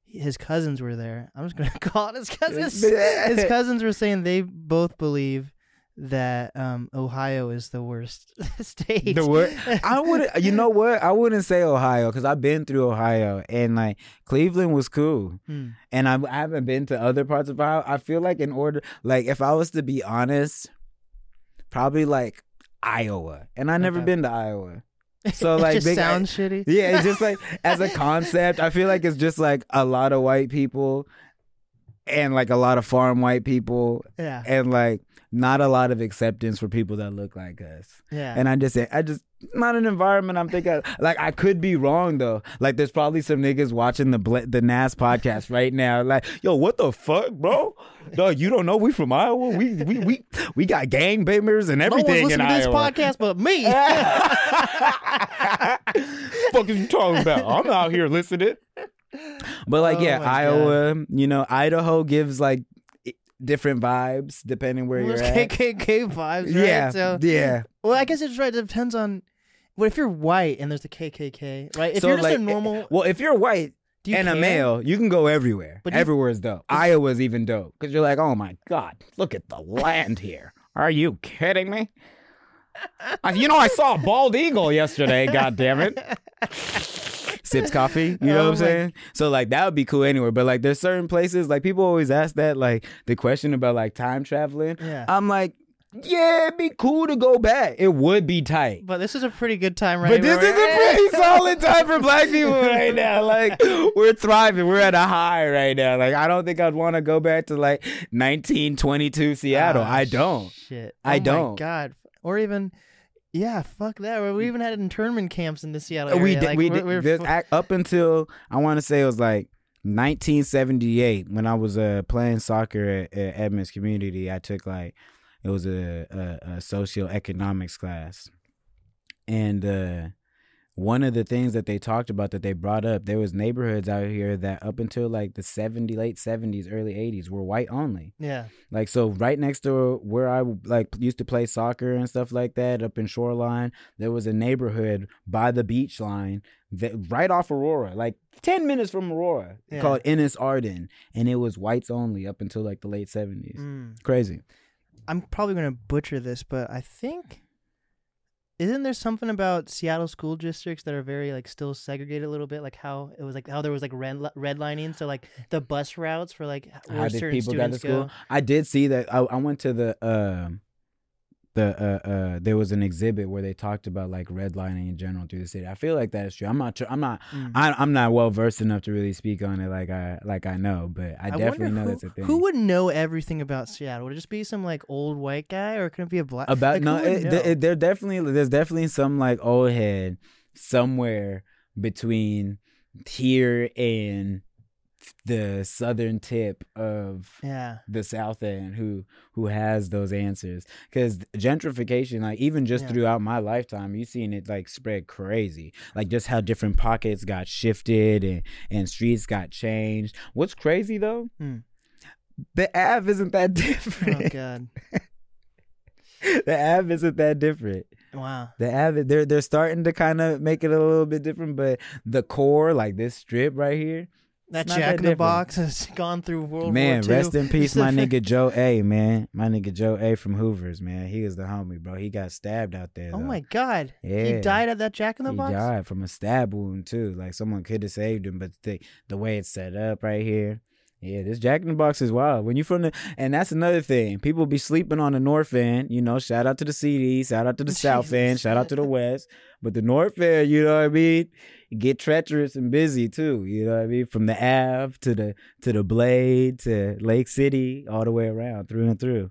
his cousins were there. I'm just gonna call it his cousins. his cousins were saying they both believe that um, Ohio is the worst state. The worst. I would. You know what? I wouldn't say Ohio because I've been through Ohio and like Cleveland was cool. Hmm. and I, I haven't been to other parts of Ohio. I feel like in order, like if I was to be honest, probably like Iowa, and I never Okay. been to Iowa. So it like just big- sounds shitty. Yeah, it's just like as a concept, I feel like it's just like a lot of white people, and like a lot of farm white people, Yeah, and like not a lot of acceptance for people that look like us. yeah. And I just I just not an environment I'm thinking. Like I could be wrong though. Like there's probably some niggas watching the Bla- the Nas podcast right now. Like, yo, what the fuck, bro? Dog, you don't know we from Iowa. We we we we got gang bangers and no everything in listening to this Iowa. podcast but me. fuck is you talking about? I'm out here listening. But like, Oh yeah, my God. Iowa. You know, Idaho gives like different vibes depending where There's you're at. KKK vibes, right? Yeah, So, yeah. well, I guess it's right. It depends on. What if you're white and there's the KKK, right? If so you're just like, a normal, well, if you're white and a male, you can go everywhere. But do you- Everywhere is dope. Iowa's even dope because you're like, oh my god, look at the land here. Are you kidding me? Uh, you know, I saw a bald eagle yesterday. God damn it. Sips coffee. You know Oh what I'm saying? So like that would be cool anywhere. But like there's certain places like people always ask that like the question about like time traveling. Yeah. I'm like, yeah, it'd be cool to go back. It would be tight. But this is a pretty good time, right? Now. But this is a pretty solid time for black people right now. Like we're thriving. We're at a high right now. Like I don't think I'd want to go back to like 1922 Seattle. Ah, I don't. Shit. I Oh don't. God. Or even, yeah, fuck that. We even had internment camps in the Seattle area. we did. Like, we we're- did. we're fu- act, up until I want to say it was like 1978 when I was uh, playing soccer at, at Edmonds Community. I took like it was a, a, a socioeconomics class, and uh, one of the things that they talked about that they brought up there was neighborhoods out here that up until like the 70 late 70s early 80s were white only yeah. like so right next to where i like used to play soccer and stuff like that up in shoreline there was a neighborhood by the beach line that right off aurora like 10 minutes from aurora Yeah. called Innis Arden and it was whites only up until like the late 70s Mm. crazy I'm probably going to butcher this, but I think. Isn't there something about Seattle school districts that are very like still segregated a little bit, like how it was like how there was like red redlining, so like the bus routes for like where how did certain people students school go. i did see that i, I went to the um the uh, uh there was an exhibit where they talked about like redlining in general through the city. I feel like that's true. I'm not. Tr- I'm not. Mm. I, I'm not well versed enough to really speak on it like I like I know, but I, I definitely know who, that's a thing. Who would know everything about Seattle? Would it just be some like old white guy, or could it be a black? about like, no it, th- it, there definitely there's definitely some like old head somewhere between here and the southern tip of yeah, the south end who who has those answers. Because gentrification like even just Yeah. throughout my lifetime you've seen it like spread crazy. Like just how different pockets got shifted and and streets got changed. What's crazy though? Hmm. the Ave isn't that different. Oh god, the Ave isn't that different. Wow. the Ave they're they're starting to kind of make it a little bit different but the core like this strip right here That not Jack that in the different. Box has gone through World Man, War II. rest in peace, my nigga Joe A. Man, my nigga Joe A. from Hoovers. Man, he was the homie, bro. He got stabbed out there. Oh though. my god, Yeah, he died at that Jack in the box? he Box. died from a stab wound too. Like someone could have saved him, but the the way it's set up right here. Yeah, this Jack in the Box is wild. When you from the and that's another thing. People be sleeping on the north end. You know, shout out to the CD, shout out to the south end, shout out to the west. But the north end, you know what I mean? Get treacherous and busy too. You know what I mean? From the Ave to the to the Blade to Lake City, all the way around through and through.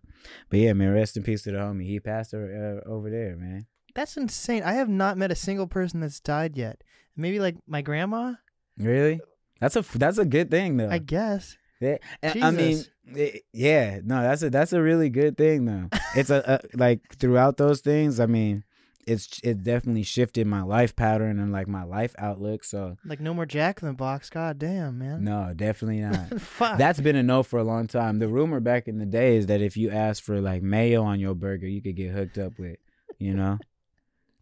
But yeah, man, rest in peace to the homie. He passed her, uh, over there, man. That's insane. I have not met a single person that's died yet. Maybe like my grandma. Really? That's a that's a good thing though. I guess. Yeah, I mean, it- eh, yeah, no, that's a that's a really good thing though. It's a, a like throughout those things. I mean, it's it definitely shifted my life pattern and like my life outlook. So Like no more Jack in the Box. God damn, man. no, definitely not. Fuck. That's been a no for a long time. The rumor back in the day is that if you asked for like mayo on your burger, you could get hooked up with, you know.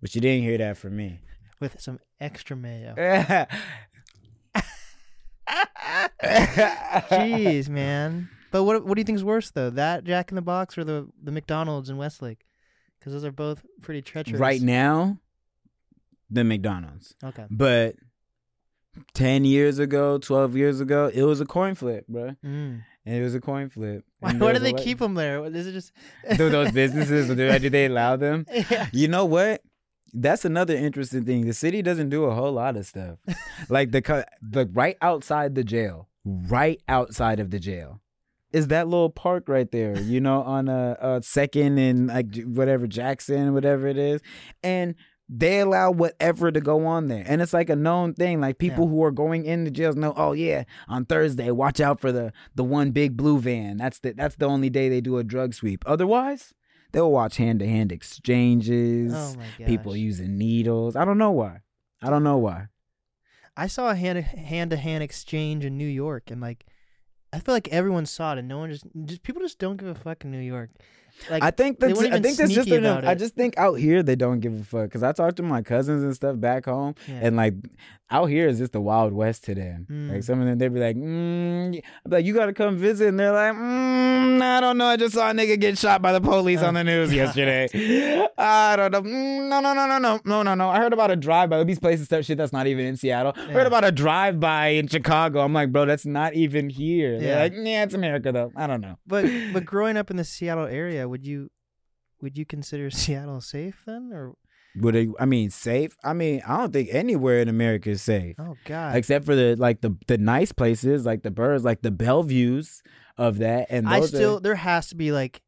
But you didn't hear that from me. with some extra mayo. Jeez, man. But what what do you think's worse though? That Jack in the Box or the the McDonald's in Westlake? Because those are both pretty treacherous. right now, the McDonald's. Okay. But 10 years ago, 12 years ago, it was a coin flip, bro. Mm. And it was a coin flip. Why, why do they keep them there? Is it just Do those businesses, do, do they allow them? yeah. You know what? That's another interesting thing. The city doesn't do a whole lot of stuff. like the the right outside the jail, right outside of the jail, is that little park right there. You know, on a, a second and like whatever Jackson, whatever it is, and they allow whatever to go on there, and it's like a known thing. Like people Yeah. who are going in the jails know, oh yeah, on Thursday, watch out for the the one big blue van. That's the that's the only day they do a drug sweep. Otherwise. They'll watch hand to hand exchanges Oh people using needles. I don't know why. I don't know why. I saw a hand hand to hand exchange in New York, and like, I feel like everyone saw it, and no one just just people just don't give a fuck in New York. Like, I think that's I think that's just an, I just think out here they don't give a fuck because I talk to my cousins and stuff back home yeah. and like out here is just the wild west to them. Mm. Like some of them they'd be like, mm, I'm like you got to come visit and they're like, mm, I don't know. I just saw a nigga get shot by the police Oh, on the news God. yesterday. I don't know. Mm, no, no, no, no, no, no, no, no. I heard about a drive by. These places stuff shit that's not even in Seattle. Yeah. Heard about a drive by in Chicago. I'm like, bro, that's not even here. They're like, yeah, it's America though. I don't know. but but growing up in the Seattle area, would you would you consider Seattle safe then, or Would it, I mean safe? I mean, I don't think anywhere in America is safe. oh god, Except for the like the the nice places, like the birds, like the Bellevues of that. And I still are, there has to be like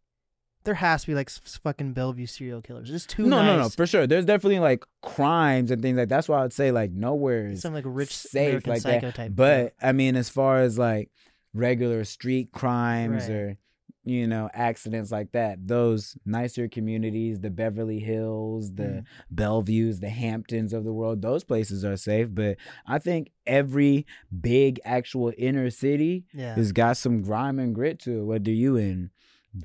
there has to be like fucking Bellevue serial killers. It's too no, nice. no, no, for sure. There's definitely like crimes and things like that's why I would say like nowhere is Some like rich safe American like psycho that. type. But I mean, as far as like regular street crimes Right. or you know accidents like that, those nicer communities, the Beverly Hills, the Mm. Bellevues, the Hamptons of the world, those places are safe. But I think every big actual inner city yeah, has got some grime and grit to it. Whether you in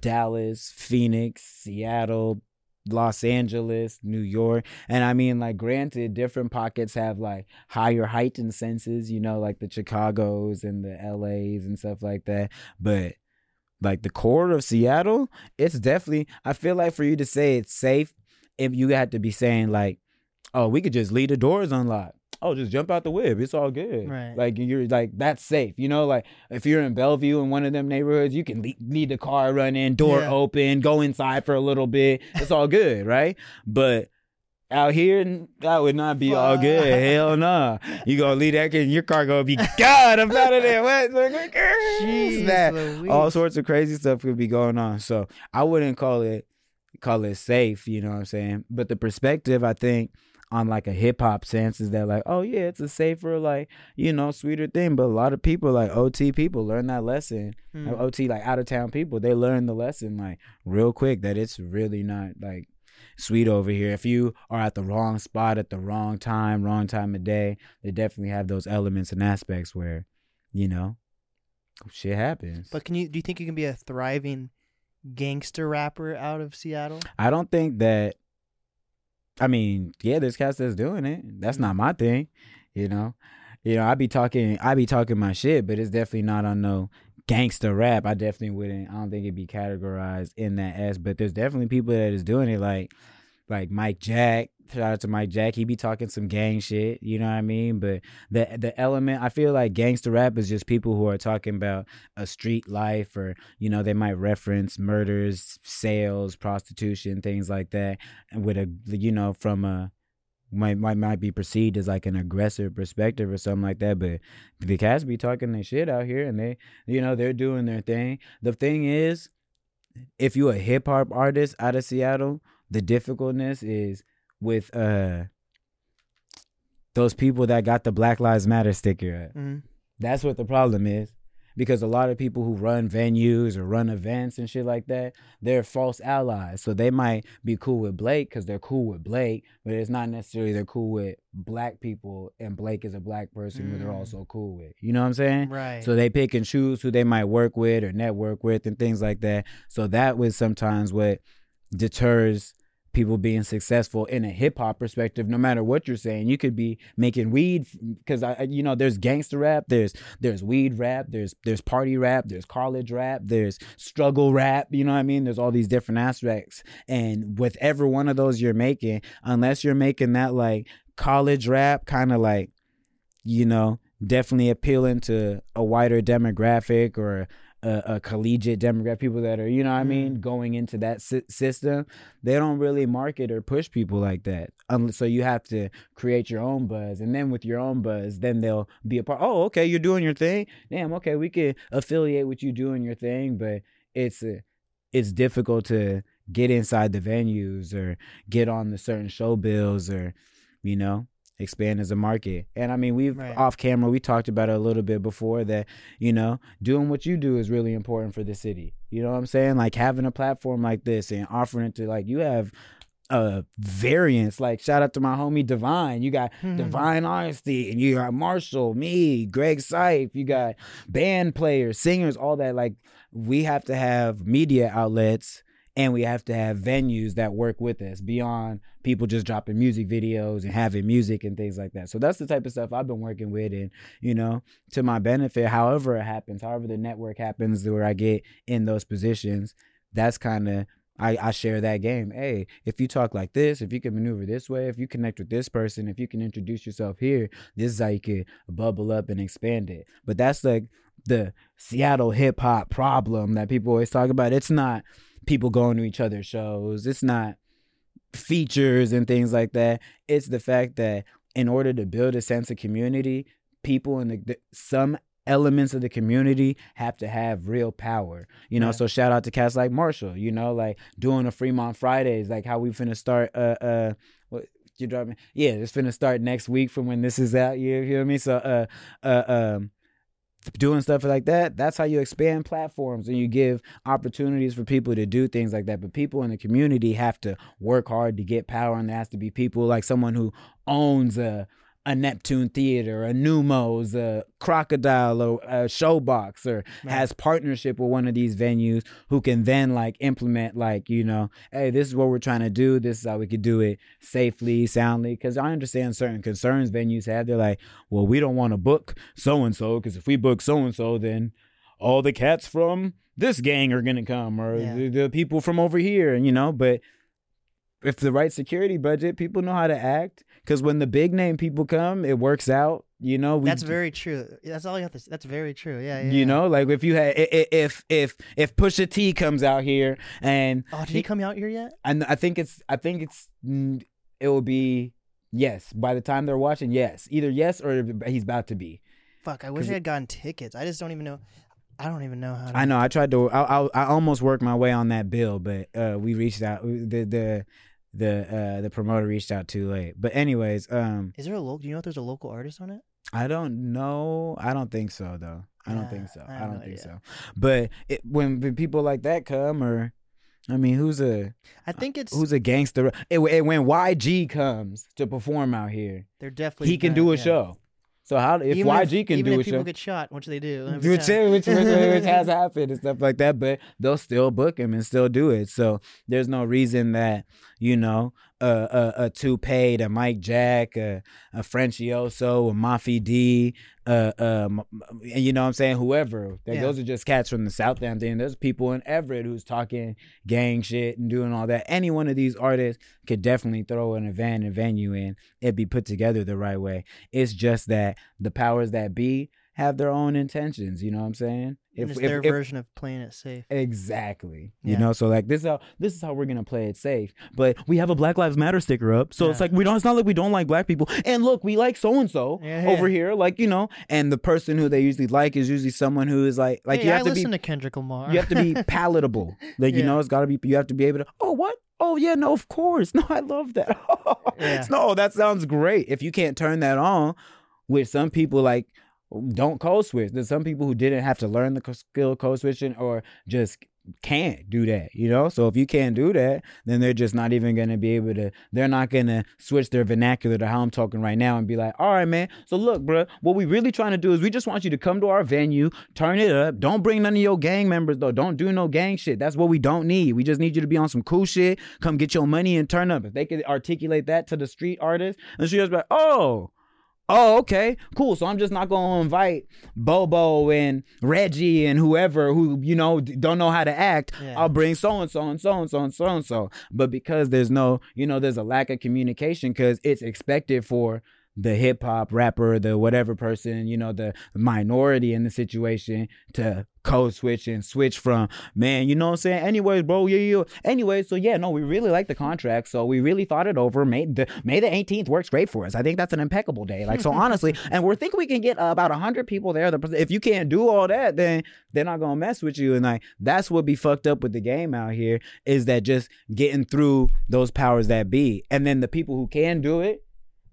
Dallas, Phoenix, Seattle, Los Angeles, New York. And I mean, like, granted, different pockets have like higher heightened senses, you know, like the Chicagos and the LAs and stuff like that. But like the core of Seattle, it's definitely, I feel like for you to say it's safe, if you had to be saying, like, oh, we could just leave the doors unlocked. oh, just jump out the whip. It's all good. Right. Like you're like that's safe. You know, like if you're in Bellevue in one of them neighborhoods, you can le- leave the car running, door Yeah. open, go inside for a little bit. It's all good, right? But out here, that would not be all good. Hell no. You gonna leave that kid, your car gonna be God. I'm out of there. What? Jeez That- Louise. all sorts of crazy stuff could be going on. So I wouldn't call it call it safe, you know what I'm saying? But the perspective I think on like a hip hop sense is that like, oh yeah, it's a safer, like, you know, sweeter thing. But a lot of people like OT people learn that lesson. Hmm. OT like out of town people, they learn the lesson like real quick that it's really not like sweet over here. If you are at the wrong spot at the wrong time, wrong time of day, they definitely have those elements and aspects where, you know, shit happens. But can you do you think you can be a thriving gangster rapper out of Seattle? I don't think that. I mean, yeah, there's cats that's doing it. That's mm-hmm. not my thing, you know. You know, I be talking, I be talking my shit, but it's definitely not on no gangster rap. I definitely wouldn't. I don't think it'd be categorized in that as. But there's definitely people that is doing it, like like Mike Jack. Shout out to Mike Jack. He be talking some gang shit. You know what I mean? But the the element, I feel like gangster rap is just people who are talking about a street life, or you know, they might reference murders, sales, prostitution, things like that, with a you know from a might might might be perceived as like an aggressive perspective or something like that. But the cats be talking their shit out here, and they you know they're doing their thing. The thing is, if you're a hip hop artist out of Seattle, the difficultness is with uh those people that got the Black Lives Matter sticker. Mm-hmm. That's what the problem is. Because a lot of people who run venues or run events and shit like that, they're false allies. So they might be cool with Blake because they're cool with Blake, but it's not necessarily they're cool with black people and Blake is a black person who they're Mm. also cool with. You know what I'm saying? Right. So they pick and choose who they might work with or network with and things like that. So that was sometimes what deters people being successful in a hip hop perspective. No matter what you're saying, you could be making weed because I, you know, there's gangster rap, there's there's weed rap, there's there's party rap, there's college rap, there's struggle rap. You know what I mean? There's all these different aspects, and with every one of those you're making, unless you're making that like college rap, kind of like you know, definitely appealing to a wider demographic or a, a collegiate demographic, people that are, you know what I mean, going into that sy- system. They don't really market or push people like that. Um, so you have to create your own buzz. And then with your own buzz, then they'll be a part. Oh, okay, you're doing your thing. Damn, okay, we could affiliate with you doing your thing. But it's, uh, it's difficult to get inside the venues or get on the certain show bills or, you know, expand as a market. And I mean, we've Right. off camera, we talked about it a little bit before that, you know, doing what you do is really important for the city. You know what I'm saying? Like having a platform like this and offering it to like you have a variance. Like shout out to my homie Divine. You got hmm. Divine Honesty and you got Marshall, me, Greg Syfe, you got band players, singers, all that. Like we have to have media outlets and we have to have venues that work with us beyond people just dropping music videos and having music and things like that. So that's the type of stuff I've been working with and, you know, to my benefit, however it happens, however the network happens where I get in those positions, that's kind of I, I share that game. Hey, if you talk like this, if you can maneuver this way, if you connect with this person, if you can introduce yourself here, this is how you could bubble up and expand it. But that's like the Seattle hip hop problem that people always talk about. It's not people going to each other's shows. It's not features and things like that. It's the fact that in order to build a sense of community, people in the, the some elements of the community have to have real power. You know, Yeah. so shout out to cats like Marshall, you know, like doing a Fremont Fridays, like how we finna start uh uh what you driving? Yeah, it's finna start next week from when this is out. You hear me? So uh uh um doing stuff like that that's how you expand platforms and you give opportunities for people to do things like that. But people in the community have to work hard to get power and there has to be people like someone who owns a a Neptune Theater, a Neumos, a Crocodile, or a Showbox, or has partnership with one of these venues who can then like implement like you know, hey, this is what we're trying to do. This is how we could do it safely, soundly. Because I understand certain concerns venues have. They're like, well, we don't want to book so and so because if we book so and so, then all the cats from this gang are gonna come, or Yeah. the, the people from over here, and you know, but if the right security budget, people know how to act. Because when the big name people come, it works out. You know, we, That's very true. That's all you have to. s- That's very true. Yeah, yeah. You know, like if you had if if if Pusha T comes out here and Oh, did he come out here yet? and I think it's I think it's it will be yes by the time they're watching yes either yes or he's about to be. Fuck, I wish I had gotten tickets. I just don't even know. I don't even know how. to... I know I tried to I I, I almost worked my way on that bill, but uh, we reached out the the the uh, the promoter reached out too late. But anyways, um, Is there a local? Do you know if there's a local artist on it? I don't know. I don't think so though. I don't Yeah, think so. I I, don't think idea. so. But it, when, when people like that come, or I mean, who's a I think it's. who's a gangster? It, it, when YG comes to perform out here, they're definitely. he can do a yeah. show. So how if Even YG can even do if people show? get shot, which they do, which, which, which, which has happened and stuff like that, but they'll still book him and still do it. So there's no reason that you know a a, a paid a Mike Jack a a Frencioso a Mafi D uh um you know what I'm saying whoever that Yeah. those are just cats from the South End thing. There's people in Everett who's talking gang shit and doing all that. Any one of these artists could definitely throw an event and venue in. It'd be put together the right way. It's just that the powers that be have their own intentions. You know what I'm saying? And it's their version of playing it safe. exactly, Yeah. you know, so like this is how this is how we're gonna play it safe. But we have a Black Lives Matter sticker up, so it's like we don't. It's not like we don't like black people. And look, we like so and so over here, like you know. And the person who they usually like is usually someone who is like like hey, you I have to listen be to Kendrick Lamar. you have to be palatable. Like you know, it's got to be. You have to be able to. Oh, what? Oh yeah, no, of course. No, I love that. Yeah. No, that sounds great. If you can't turn that on, with some people like don't code switch. There's some people who didn't have to learn the skill code switching or just can't do that, you know? So if you can't do that, then they're just not even going to be able to they're not going to switch their vernacular to how I'm talking right now and be like, "All right, man. So look, bro, what we really trying to do is we just want you to come to our venue, turn it up. Don't bring none of your gang members though. Don't do no gang shit. That's what we don't need. We just need you to be on some cool shit. Come get your money and turn up. If they could articulate that to the street artists, and she was like, "Oh, Oh, okay, cool. So I'm just not gonna invite Bobo and Reggie and whoever who you know d- don't know how to act. Yeah. I'll bring so and so and so and so and so and so. But because there's no, you know, there's a lack of communication because it's expected for the hip hop rapper, the whatever person, you know, the minority in the situation to code switch and switch from man, you know what I'm saying? Anyways, bro, yeah, yeah. Anyway, so yeah, no, we really like the contract, so we really thought it over. May the May the 18th works great for us. I think that's an impeccable day. Like so, honestly, and we're thinking we can get uh, about hundred people there. The- If you can't do all that, then they're not gonna mess with you. And like that's what be fucked up with the game out here is that just getting through those powers that be, and then the people who can do it,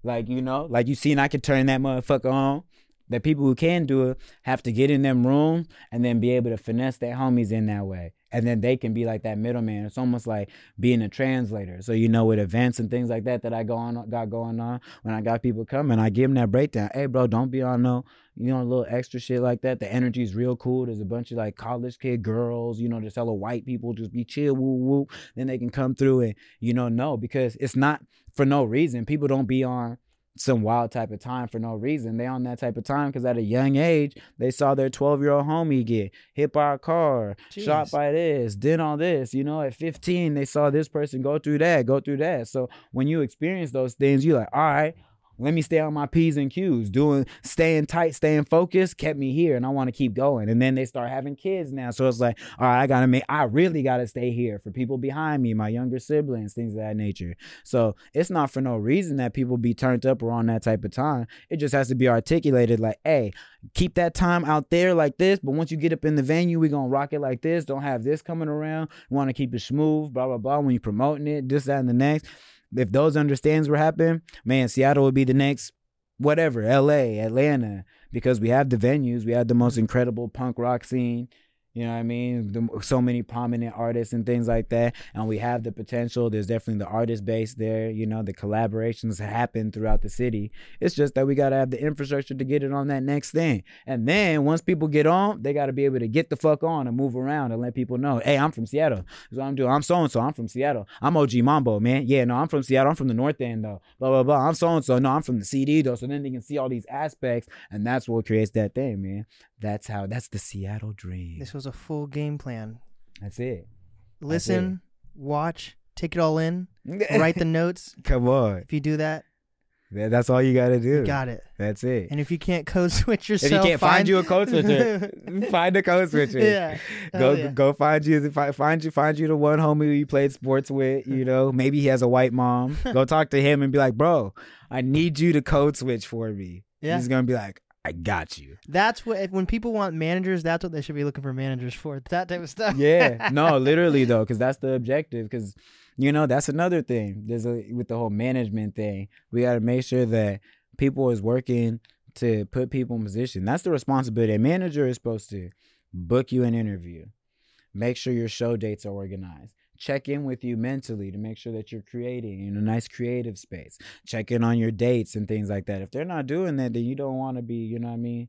like you know, like you seen, I could turn that motherfucker on. The people who can do it have to get in them room and then be able to finesse their homies in that way. And then they can be like that middleman. It's almost like being a translator. So you know, with events and things like that that I go on got going on, when I got people coming, I give them that breakdown. Hey, bro, don't be on no, you know, a little extra shit like that. The energy's real cool. There's a bunch of like college kid girls, you know, just hella white people, just be chill, woo woo. Then they can come through and you know, no, because it's not for no reason. People don't be on some wild type of time for no reason. They on that type of time because at a young age they saw their 12 year old homie get hit by a car, shot by this, did all this. You know, at 15 they saw this person go through that, go through that. So when you experience those things, you're like, all right. Let me stay on my P's and Q's. Doing staying tight, staying focused kept me here and I want to keep going. And then they start having kids now. So it's like, all right, I gotta make I really gotta stay here for people behind me, my younger siblings, things of that nature. So it's not for no reason that people be turned up or on that type of time. It just has to be articulated like, hey, keep that time out there like this, but once you get up in the venue, we gonna rock it like this. Don't have this coming around. Wanna keep it smooth, blah, blah, blah. When you promoting it, this, that, and the next. If those understands were happening, man, Seattle would be the next whatever, LA, Atlanta, because we have the venues, we have the most incredible punk rock scene. You know what I mean? The, so many prominent artists and things like that. And we have the potential. There's definitely the artist base there. You know, the collaborations happen throughout the city. It's just that we got to have the infrastructure to get it on that next thing. And then once people get on, they got to be able to get the fuck on and move around and let people know, hey, I'm from Seattle. That's what I'm doing. I'm so and so. I'm from Seattle. I'm OG Mambo, man. Yeah, no, I'm from Seattle. I'm from the North End, though. Blah, blah, blah. I'm so and so. No, I'm from the CD, though. So then they can see all these aspects. And that's what creates that thing, man. That's how, that's the Seattle dream. This was a full game plan. That's it. Listen, watch, take it all in, write the notes. Come on, If you do that, That- that's all you got to do. you got it. That's it. And if you can't code switch If yourself, you can't find you a code switcher, find a code switcher. yeah. Go yeah. go find you find you find you the one homie you played sports with. You know, maybe he has a white mom. Go talk to him and be like, bro, I need you to code switch for me. Yeah. He's gonna be like, I got you. That's what if- when people want managers. That's what they should be looking for managers for. That type of stuff. Yeah, no, literally though, because that's the objective. Because you know that's another thing. There's a with the whole management thing. We got to make sure that people is working to put people in position. That's the responsibility. A manager is supposed to book you an interview, make sure your show dates are organized. Check in with you mentally to make sure that you're creating in a nice creative space. Check in on your dates and things like that. If they're not doing that, then you don't want to be, you know what I mean,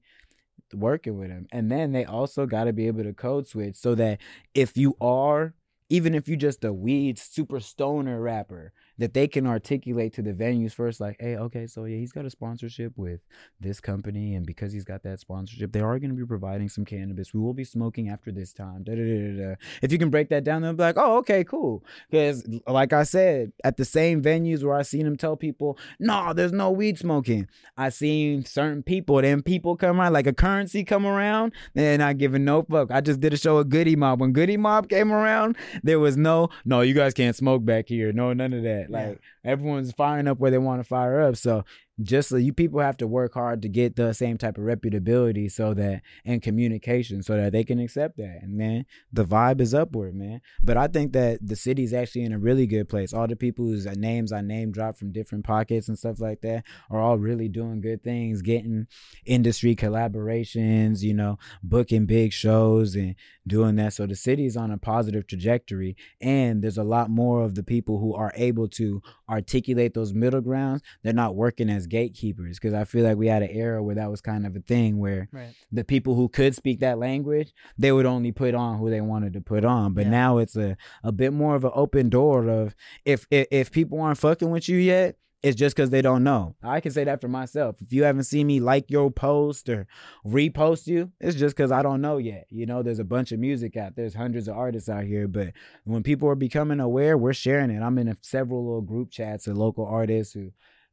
working with them. And then they also got to be able to code switch so that if you are even if you're just a weed super stoner rapper that they can articulate to the venues first like hey okay so yeah he's got a sponsorship with this company and because he's got that sponsorship they are going to be providing some cannabis. We will be smoking after this time. Da, da, da, if you can break that down they'll be like oh okay cool. Because like i said at the same venues where i seen him tell people no there's no weed smoking. I seen certain people then people come around like a Curren$y come around they're not giving no fuck. I just did a show with Goodie Mob. When Goodie Mob came around there was no no you guys can't smoke back here. No none of that like everyone's firing up where they want to fire up. So just so you people have to work hard to get the same type of reputability so that and communication so that they can accept that. And man the vibe is upward man. But i think that the city's actually in a really good place. All the people whose uh, names i name drop from different pockets and stuff like that are all really doing good things getting industry collaborations you know booking big shows and doing that. So the city is on a positive trajectory. And there's a lot more of the people who are able to articulate those middle grounds. They're not working as gatekeepers because i feel like we had an era where that was kind of a thing where Right. the people who could speak that language they would only put on who they wanted to put on but Yeah. now it's a, a bit more of an open door of if if, if people aren't fucking with you yet it's just because they don't know. I can say that for myself. If you haven't seen me like your post or repost you, it's just because I don't know yet. You know, there's a bunch of music out. There's hundreds of artists out here, but when people are becoming aware, we're sharing it. I'm in a, several little group chats of local artists who,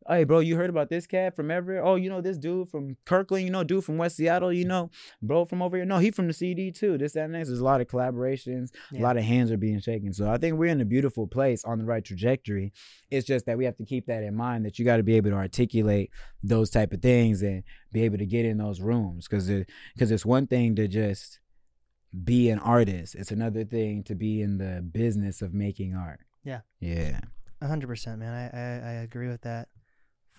hey, bro, you heard about this cat from Everett? Oh, you know this dude from Kirkland? You know, dude from West Seattle? You know, bro from over here? No, he from the CD too. This that and next. There's a lot of collaborations. Yeah. A lot of hands are being shaken. So I think we're in a beautiful place on the right trajectory. It's just that we have to keep that in mind that you got to be able to articulate those type of things and be able to get in those rooms because it, cause it's one thing to just be an artist. It's another thing to be in the business of making art. Yeah. Yeah. A hundred percent, man. I, I I agree with that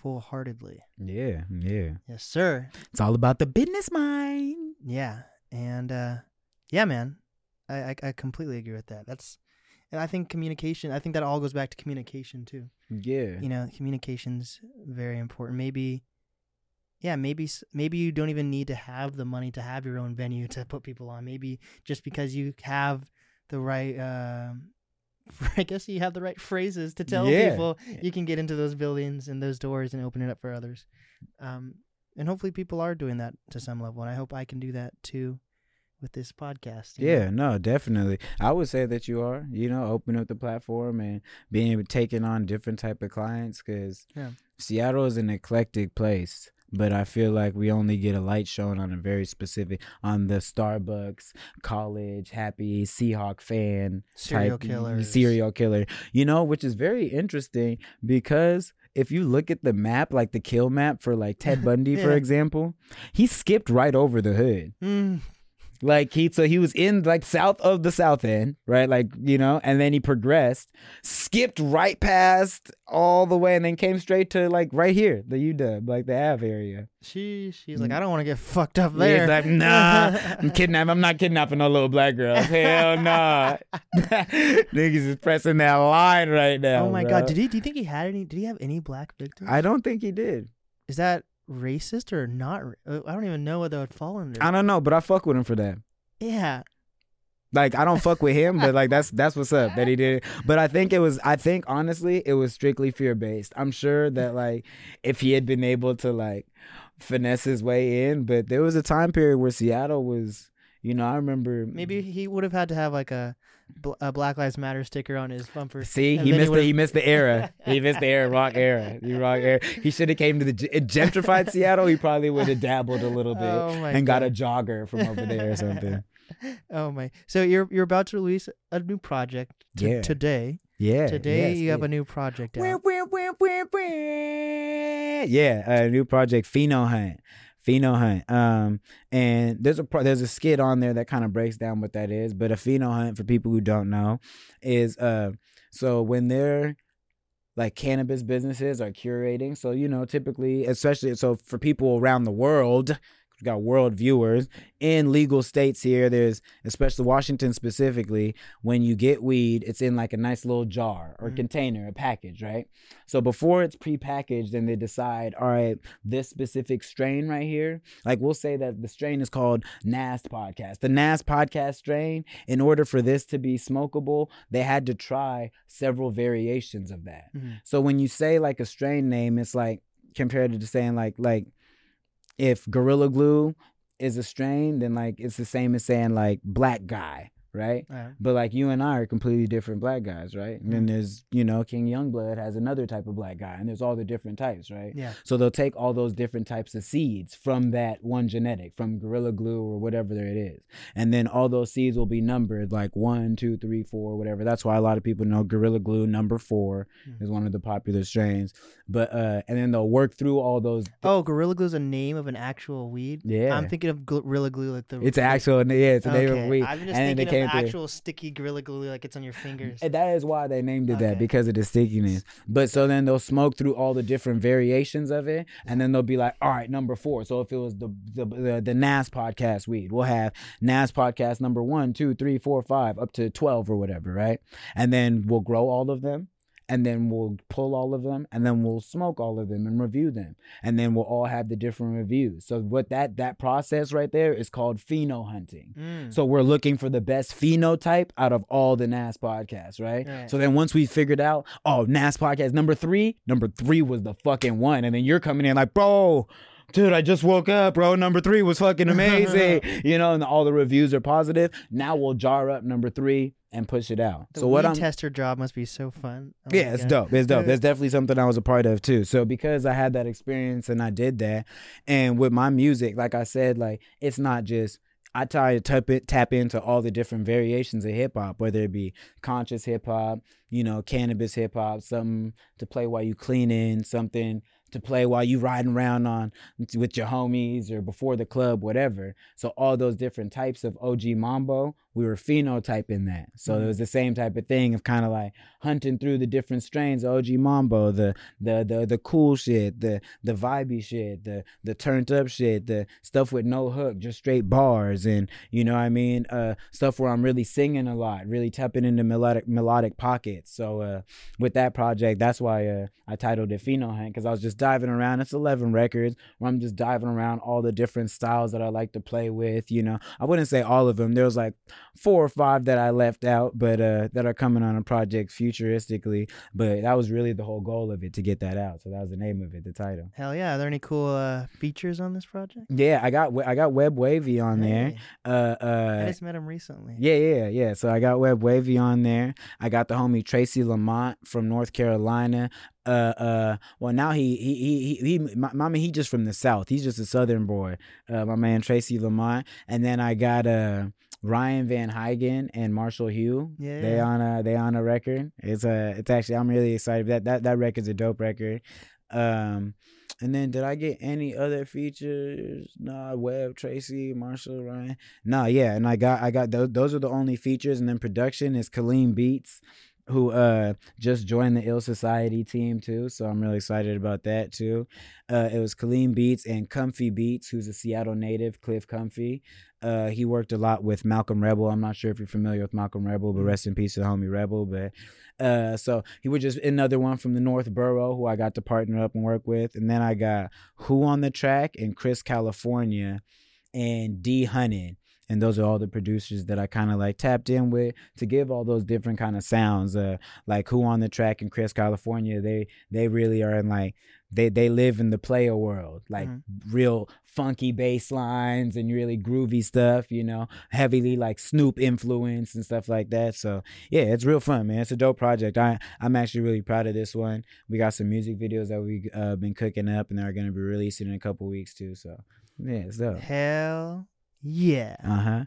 full heartedly. Yeah. Yeah. Yes, sir. It's all about the business mind. Yeah, and uh, yeah, man, I, I I completely agree with that. That's, and I think communication. I think that all goes back to communication too. Yeah. You know, communication's very important. Maybe, yeah, maybe maybe you don't even need to have the money to have your own venue to put people on. Maybe just because you have the right. um I guess you have the right phrases to tell Yeah. people you can get into those buildings and those doors and open it up for others. Um, and hopefully people are doing that to some level. And I hope I can do that too with this podcast. you know? Yeah, no, definitely. I would say that you are, you know, open up the platform and being taking on different type of clients because Yeah. Seattle is an eclectic place. But I feel like we only get a light shown on a very specific on the Starbucks, college, happy Seahawk fan, Serial killers. serial killer. You know, which is very interesting because if you look at the map, like the kill map for like Ted Bundy, for example, he skipped right over the hood. Mm, Like he so he was in like south of the south end, right? Like, you know, and then he progressed, skipped right past all the way and then came straight to like right here, the UW, like the Ave area. she she's like, I don't want to get fucked up He's there. like, nah, I'm kidnapping I'm not kidnapping no little black girl. Hell nah. Niggas is pressing that line right now. oh my bro. god, did he? Do you think he had any? Did he have any black victims? I don't think he did. Is that racist or not? ra- uh, I don't even know that would fall under. I don't know, but I fuck with him for that. yeah, Like I don't fuck with him, but like that's that's what's up that he did. But I think it was I think honestly it was strictly fear based. I'm sure that like if he had been able to like finesse his way in, but there was a time period where Seattle was You know, I remember Maybe he would have had to have like a, a Black Lives Matter sticker on his bumper. See, he missed the, he missed the era. He missed the era, rock era, the rock era. He should have came to the gentrified Seattle. He probably would have dabbled a little bit Oh and got a jogger from over there or something. Oh my! So you're you're about to release a new project t- Yeah. today. Yeah, Today yes, you have yeah. a new project out. Yeah, a new project, Pheno Hunt. Pheno Hunt. Um, and there's a there's a skit on there that kind of breaks down what that is. But a Pheno Hunt, for people who don't know, is uh, so when they're like cannabis businesses are curating. So you know, typically, especially so for people around the world. We got world viewers in legal states here. There's especially Washington specifically. When you get weed, it's in like a nice little jar or Mhm. container, a package, right? So before it's prepackaged, and they decide, all right, this specific strain right here, like we'll say that the strain is called NAST podcast. The NAST podcast strain, in order for this to be smokable, they had to try several variations of that. Mhm. So when you say like a strain name, it's like compared to saying like like if Gorilla Glue is a strain, then like it's the same as saying like black guy, right? Uh, But like you and I are completely different black guys, right? And Mm. then there's, you know, King Youngblood has another type of black guy, and there's all the different types, right? yeah. So they'll take all those different types of seeds from that one genetic, from Gorilla Glue or whatever it is. And then all those seeds will be numbered like one, two, three, four, whatever. That's why a lot of people know Gorilla Glue number four Mhm. is one of the popular strains. But uh and then they'll work through all those Oh, Gorilla Glue is a name of an actual weed. Yeah. I'm thinking of Gorilla Glue like the. it's actual yeah, it's a name okay. of weed. And then they thinking came through- actual sticky Gorilla Glue like it's on your fingers. And that is why they named it Okay. that because of the stickiness. But so then they'll smoke through all the different variations of it, and then they'll be like, "All right, number four. So if it was the the the, the NAS podcast weed, we'll have NAS podcast number one, two, three, four, five, up to twelve or whatever, right? And then we'll grow all of them. And then we'll pull all of them, and then we'll smoke all of them and review them, and then we'll all have the different reviews. So what that that process right there is called pheno hunting. Mm. So we're looking for the best phenotype out of all the NAS podcasts, right? Right. So then once we figured out, oh, NAS podcast number three, number three was the fucking one. And then you're coming in like, bro, dude, I just woke up, bro. Number three was fucking amazing. you know, and all the reviews are positive. Now we'll jar up number three and push it out. the so what I'm tester job must be so fun. Oh yeah, it's dope. It's dope. That's definitely something I was a part of too. So because I had that experience and I did that, and with my music, like I said, like it's not just I try to tap it, tap into all the different variations of hip hop, whether it be conscious hip hop, you know, cannabis hip hop, something to play while you cleaning, something to play while you riding around on with your homies or before the club, whatever. So all those different types of OG mambo, we were phenotyping that. So Mhm. it was the same type of thing of kind of like hunting through the different strains OG mambo, the the the the cool shit, the the vibey shit, the the turned up shit, the stuff with no hook, just straight bars, and you know what I mean, uh, stuff where I'm really singing a lot, really tapping into melodic melodic pockets. So uh, with that project, that's why uh, I titled it Pheno Hunt because I was just diving around. It's 11 records where I'm just diving around all the different styles that I like to play with. You know, I wouldn't say all of them. There was like four or five that I left out, but uh, that are coming on a project futuristically. But that was really the whole goal of it to get that out. So that was the name of it, the title. Hell yeah! Are there any cool uh, features on this project? Yeah, I got I got Web Wavy on there. Hey, Uh, I uh, just met him recently. yeah, yeah, yeah. So I got Web Wavy on there. I got the homie Tracy Lamont from North Carolina. Uh, uh. Well, now he he he he. he my, my man, he just from the South. He's just a Southern boy. Uh, my man Tracy Lamont. And then I got uh Ryan Van Huygen and Marshall Hugh. Yeah, They on a they on a record. It's a it's actually I'm really excited. That that that record's a dope record. Um. And then did I get any other features? Nah, Web, Tracy, Marshall, Ryan. Nah, yeah, and I got I got those those are the only features and then production is Kaleem Beats who uh just joined the Ill Society team too, so I'm really excited about that too. Uh it was Kaleem Beats and Comfy Beats, who's a Seattle native, Cliff Comfy. Uh he worked a lot with Malcolm Rebel. I'm not sure if you're familiar with Malcolm Rebel, but rest in peace to the homie Rebel, but uh, so he was just another one from the North Borough who I got to partner up and work with. And then I got Who on the track and Chris California and D Hunted. and those are all the producers that I kind of like tapped in with to give all those different kind of sounds. Uh, like who on the track and Chris California, they they really are in like they they live in the player world, like Mhm. real funky bass lines and really groovy stuff, you know, heavily like Snoop influence and stuff like that. So yeah, it's real fun, man. It's a dope project. I I'm actually really proud of this one. We got some music videos that we uh, been cooking up and they're gonna be releasing in a couple weeks too. So yeah, it's dope. Hell yeah. Uh huh.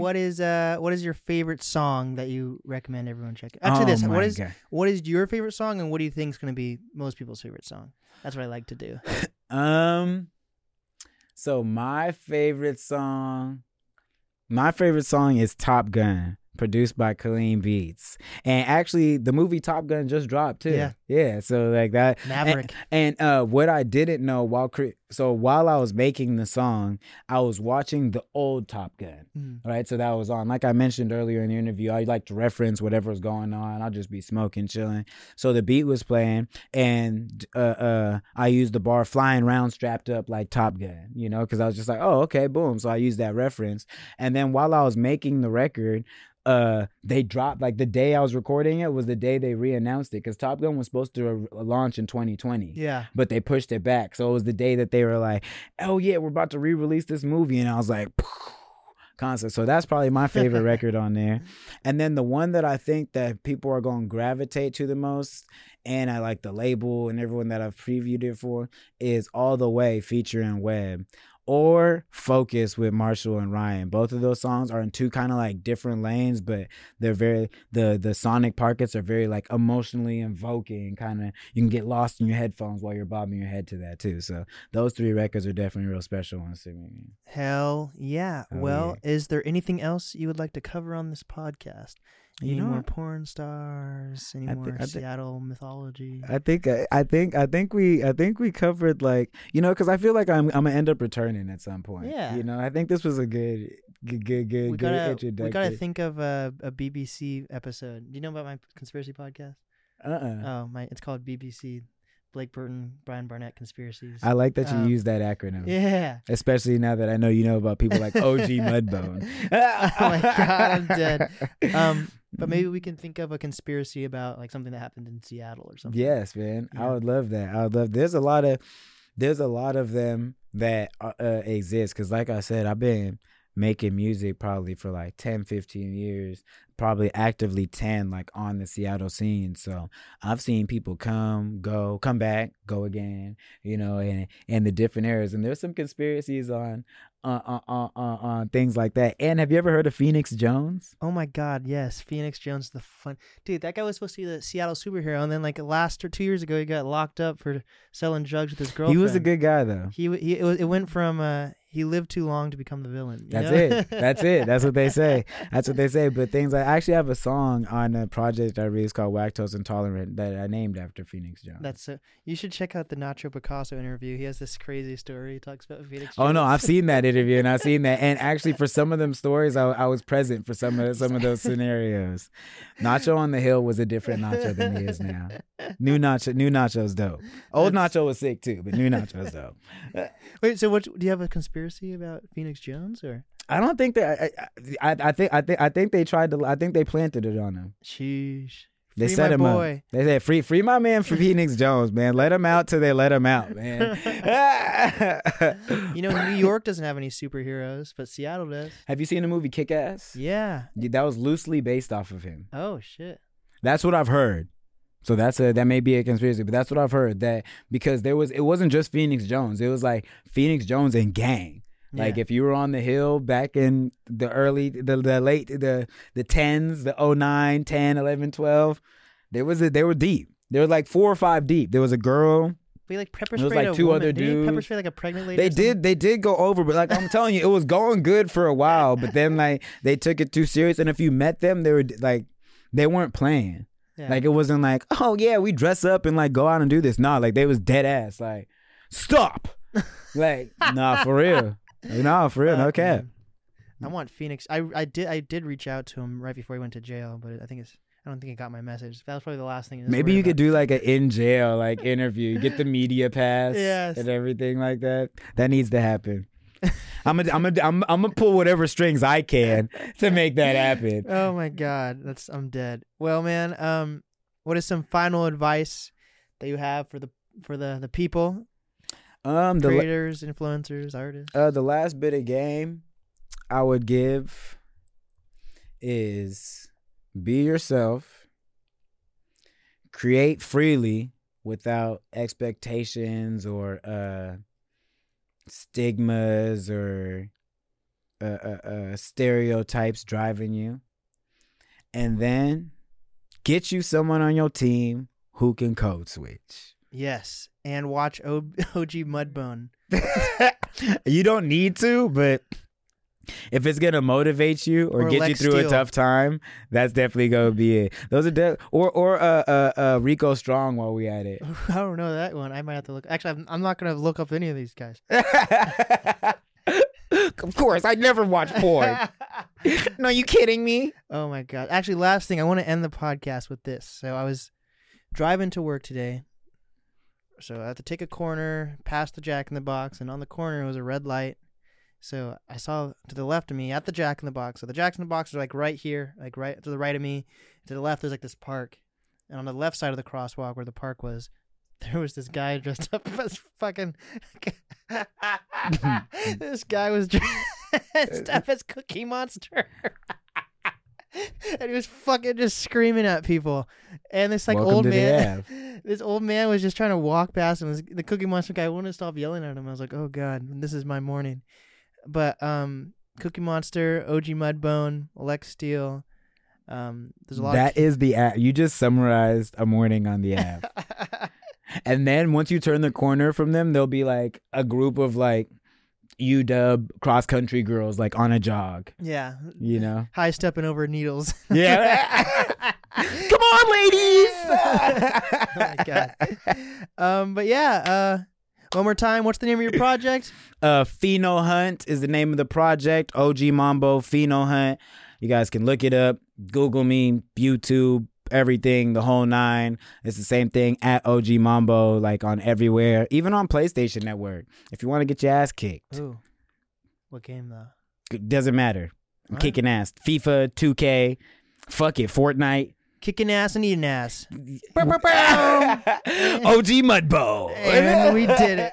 What is uh what is your favorite song that you recommend everyone check? Actually, Oh this what is God. what is your favorite song and what do you think is going to be most people's favorite song? That's what I like to do. Um, so my favorite song, my favorite song is Top Gun, produced by Kaleem Beats, and actually the movie Top Gun just dropped too. Yeah. yeah. So like that, Maverick. and uh, what I didn't know while cre- so while I was making the song, I was watching the old Top Gun. Mm. Right, so that was on. Like I mentioned earlier in the interview, I like to reference whatever whatever's going on. I'll just be smoking, chilling. So the beat was playing, and uh, uh, I used the bar "flying round strapped up like Top Gun," you know, because I was just like, oh, okay, boom. So I used that reference, and then while I was making the record. Uh, they dropped like the day I was recording it was the day they re-announced it because Top Gun was supposed to uh, launch in 2020 Yeah. but they pushed it back. So it was the day that they were like, "Oh yeah, we're about to re-release this movie," and I was like, "Concert." So that's probably my favorite record on there. And then the one that I think that people are going to gravitate to the most, and I like the label and everyone that I've previewed it for, is "All the Way" featuring Webb. Or Focus with Marshall and Ryan. Both of those songs are in two kind of like different lanes, but they're very the the sonic pockets are very like emotionally invoking kind of you can get lost in your headphones while you're bobbing your head to that too so those three records are definitely real special ones to me Hell yeah. Oh, well, is there anything else you would like to cover on this podcast? You Any know more porn stars? Any I more thi- I thi- Seattle mythology? i think i think i think we i think we covered like you know because i feel like i'm i'm gonna end up returning at some point Yeah. you know i think this was a good good good good, we good gotta introduction we gotta think of a, a BBC episode. Do you know about my conspiracy podcast? uh-uh Oh my, it's called BBC Blake Burton Brian Barnett conspiracies. i like that you Um, use that acronym yeah. especially now that i know you know about people like og mudbone oh my god, I'm dead. Um, but maybe we can think of a conspiracy about like something that happened in Seattle or something. Yes, man. I would love that. I would love. There's a lot of, there's a lot of them that uh, uh, exist. Cause like I said, I've been making music probably for like 10, 15 years. Probably actively 10, like on the Seattle scene. So I've seen people come, go, come back, go again. You know, and and the different areas. And there's some conspiracies on. On, on, on, on, on things like that. And have you ever heard of Phoenix Jones? Oh my god, yes. Phoenix Jones the fun dude, that guy was supposed to be the Seattle superhero and then like last or two years ago he got locked up for selling drugs with his girlfriend. He was a good guy though. he he it, it went from uh he lived too long to become the villain. That's know? it. That's it. That's what they say. That's what they say. But things I actually have a song on a project I released called Lactose Intolerant that I named after Phoenix Jones. That's so you should check out the Nacho Picasso interview. He has this crazy story. He talks about Phoenix. Oh no, I've seen that interview and I've seen that. And actually, for some of them stories, I, I was present for some of some of those scenarios. Nacho on the Hill was a different Nacho than he is now. New Nacho, new Nacho's dope. Old That's- Nacho was sick too, but new Nacho's dope. Wait, so what? Do you have a conspiracy about Phoenix Jones or? I don't think that. I, I, I think. I think. I think they tried to. I think they planted it on him. Sheesh. They Free set him boy. up. They said, "Free, free my man, for Phoenix Jones, man. Let him out till they let him out, man." You know, New York doesn't have any superheroes, but Seattle does. Have you seen the movie Kick Ass? Yeah. That was loosely based off of him. Oh shit. That's what I've heard. So that's a that may be a conspiracy, but that's what I've heard. That because there was it wasn't just Phoenix Jones. It was like Phoenix Jones and gang. Like Yeah. if you were on the hill back in the early the, the late the the 10s, the 09, 10, 11, 12, there was a they were deep. They were like four or five deep. There was a girl. We like pepper There was, like, two woman. other he pepper spray like a pregnant lady. They did they did go over, but like I'm telling you, it was going good for a while. But then like they took it too serious, and if you met them, they were like they weren't playing. Yeah. Like it wasn't like, oh yeah, we dress up and like go out and do this. Nah, like they was dead ass. Like, stop. like, nah, for real. Nah, for real, no Fuck, cap. man. I want Phoenix. I I did I did reach out to him right before he went to jail, but I think it's I don't think he got my message. That was probably the last thing. Maybe you could about. do like an in jail like interview, get the media pass Yes. and everything like that. That needs to happen. I'm gonna, I'm gonna, I'm, I'm gonna pull whatever strings I can to make that happen. oh my god, that's I'm dead. Well, man, um, what is some final advice that you have for the for the the people, Um, the la- creators, influencers, artists? uh, the last bit of game I would give is be yourself, create freely without expectations or uh, stigmas or uh, uh, uh, stereotypes driving you, and then get you someone on your team who can code switch. Yes, and watch o- OG Mudbone. you don't need to, but if it's gonna motivate you or, Or get you through Steele. a tough time, that's definitely gonna be it. Those are de- or or uh, uh uh Rico Strong while we at it. I don't know that one. I might have to look. Actually, I'm, I'm not gonna look up any of these guys. of course, I never watch porn. no, you kidding me? Oh my god. Actually, last thing, I want to end the podcast with this. So I was driving to work today. So I had to take a corner past the Jack in the Box, and on the corner was a red light. So I saw to the left of me at the Jack in the Box. So the Jack in the Box are like right here, like right to the right of me. To the left, there's like this park, and on the left side of the crosswalk where the park was, there was this guy dressed up as fucking. this guy was dressed up as Cookie Monster. and he was fucking just screaming at people. And this like Welcome old man, this old man was just trying to walk past him. The Cookie Monster guy wouldn't stop yelling at him. I was like, oh god, this is my morning. But um, Cookie Monster, OG Mudbone, Alex Steel. Um, there's a lot. That is the app. You just summarized a morning on the app. and then once you turn the corner from them, there'll be like a group of like UW cross country girls like on a jog. yeah, You know? high stepping over needles. Yeah. Come on, ladies. oh my god. Um, but yeah. Uh, one more time. What's the name of your project? Uh, Pheno Hunt is the name of the project. OG Mambo Pheno Hunt. You guys can look it up. Google me, YouTube, everything, the whole nine. It's the same thing at OG Mambo, like on everywhere, even on PlayStation Network. If you want to get your ass kicked, Ooh, what game though? it doesn't matter. I'm kicking ass. FIFA, 2K, fuck it, Fortnite. Kicking ass and eating ass. OG Mudbo. And we did it.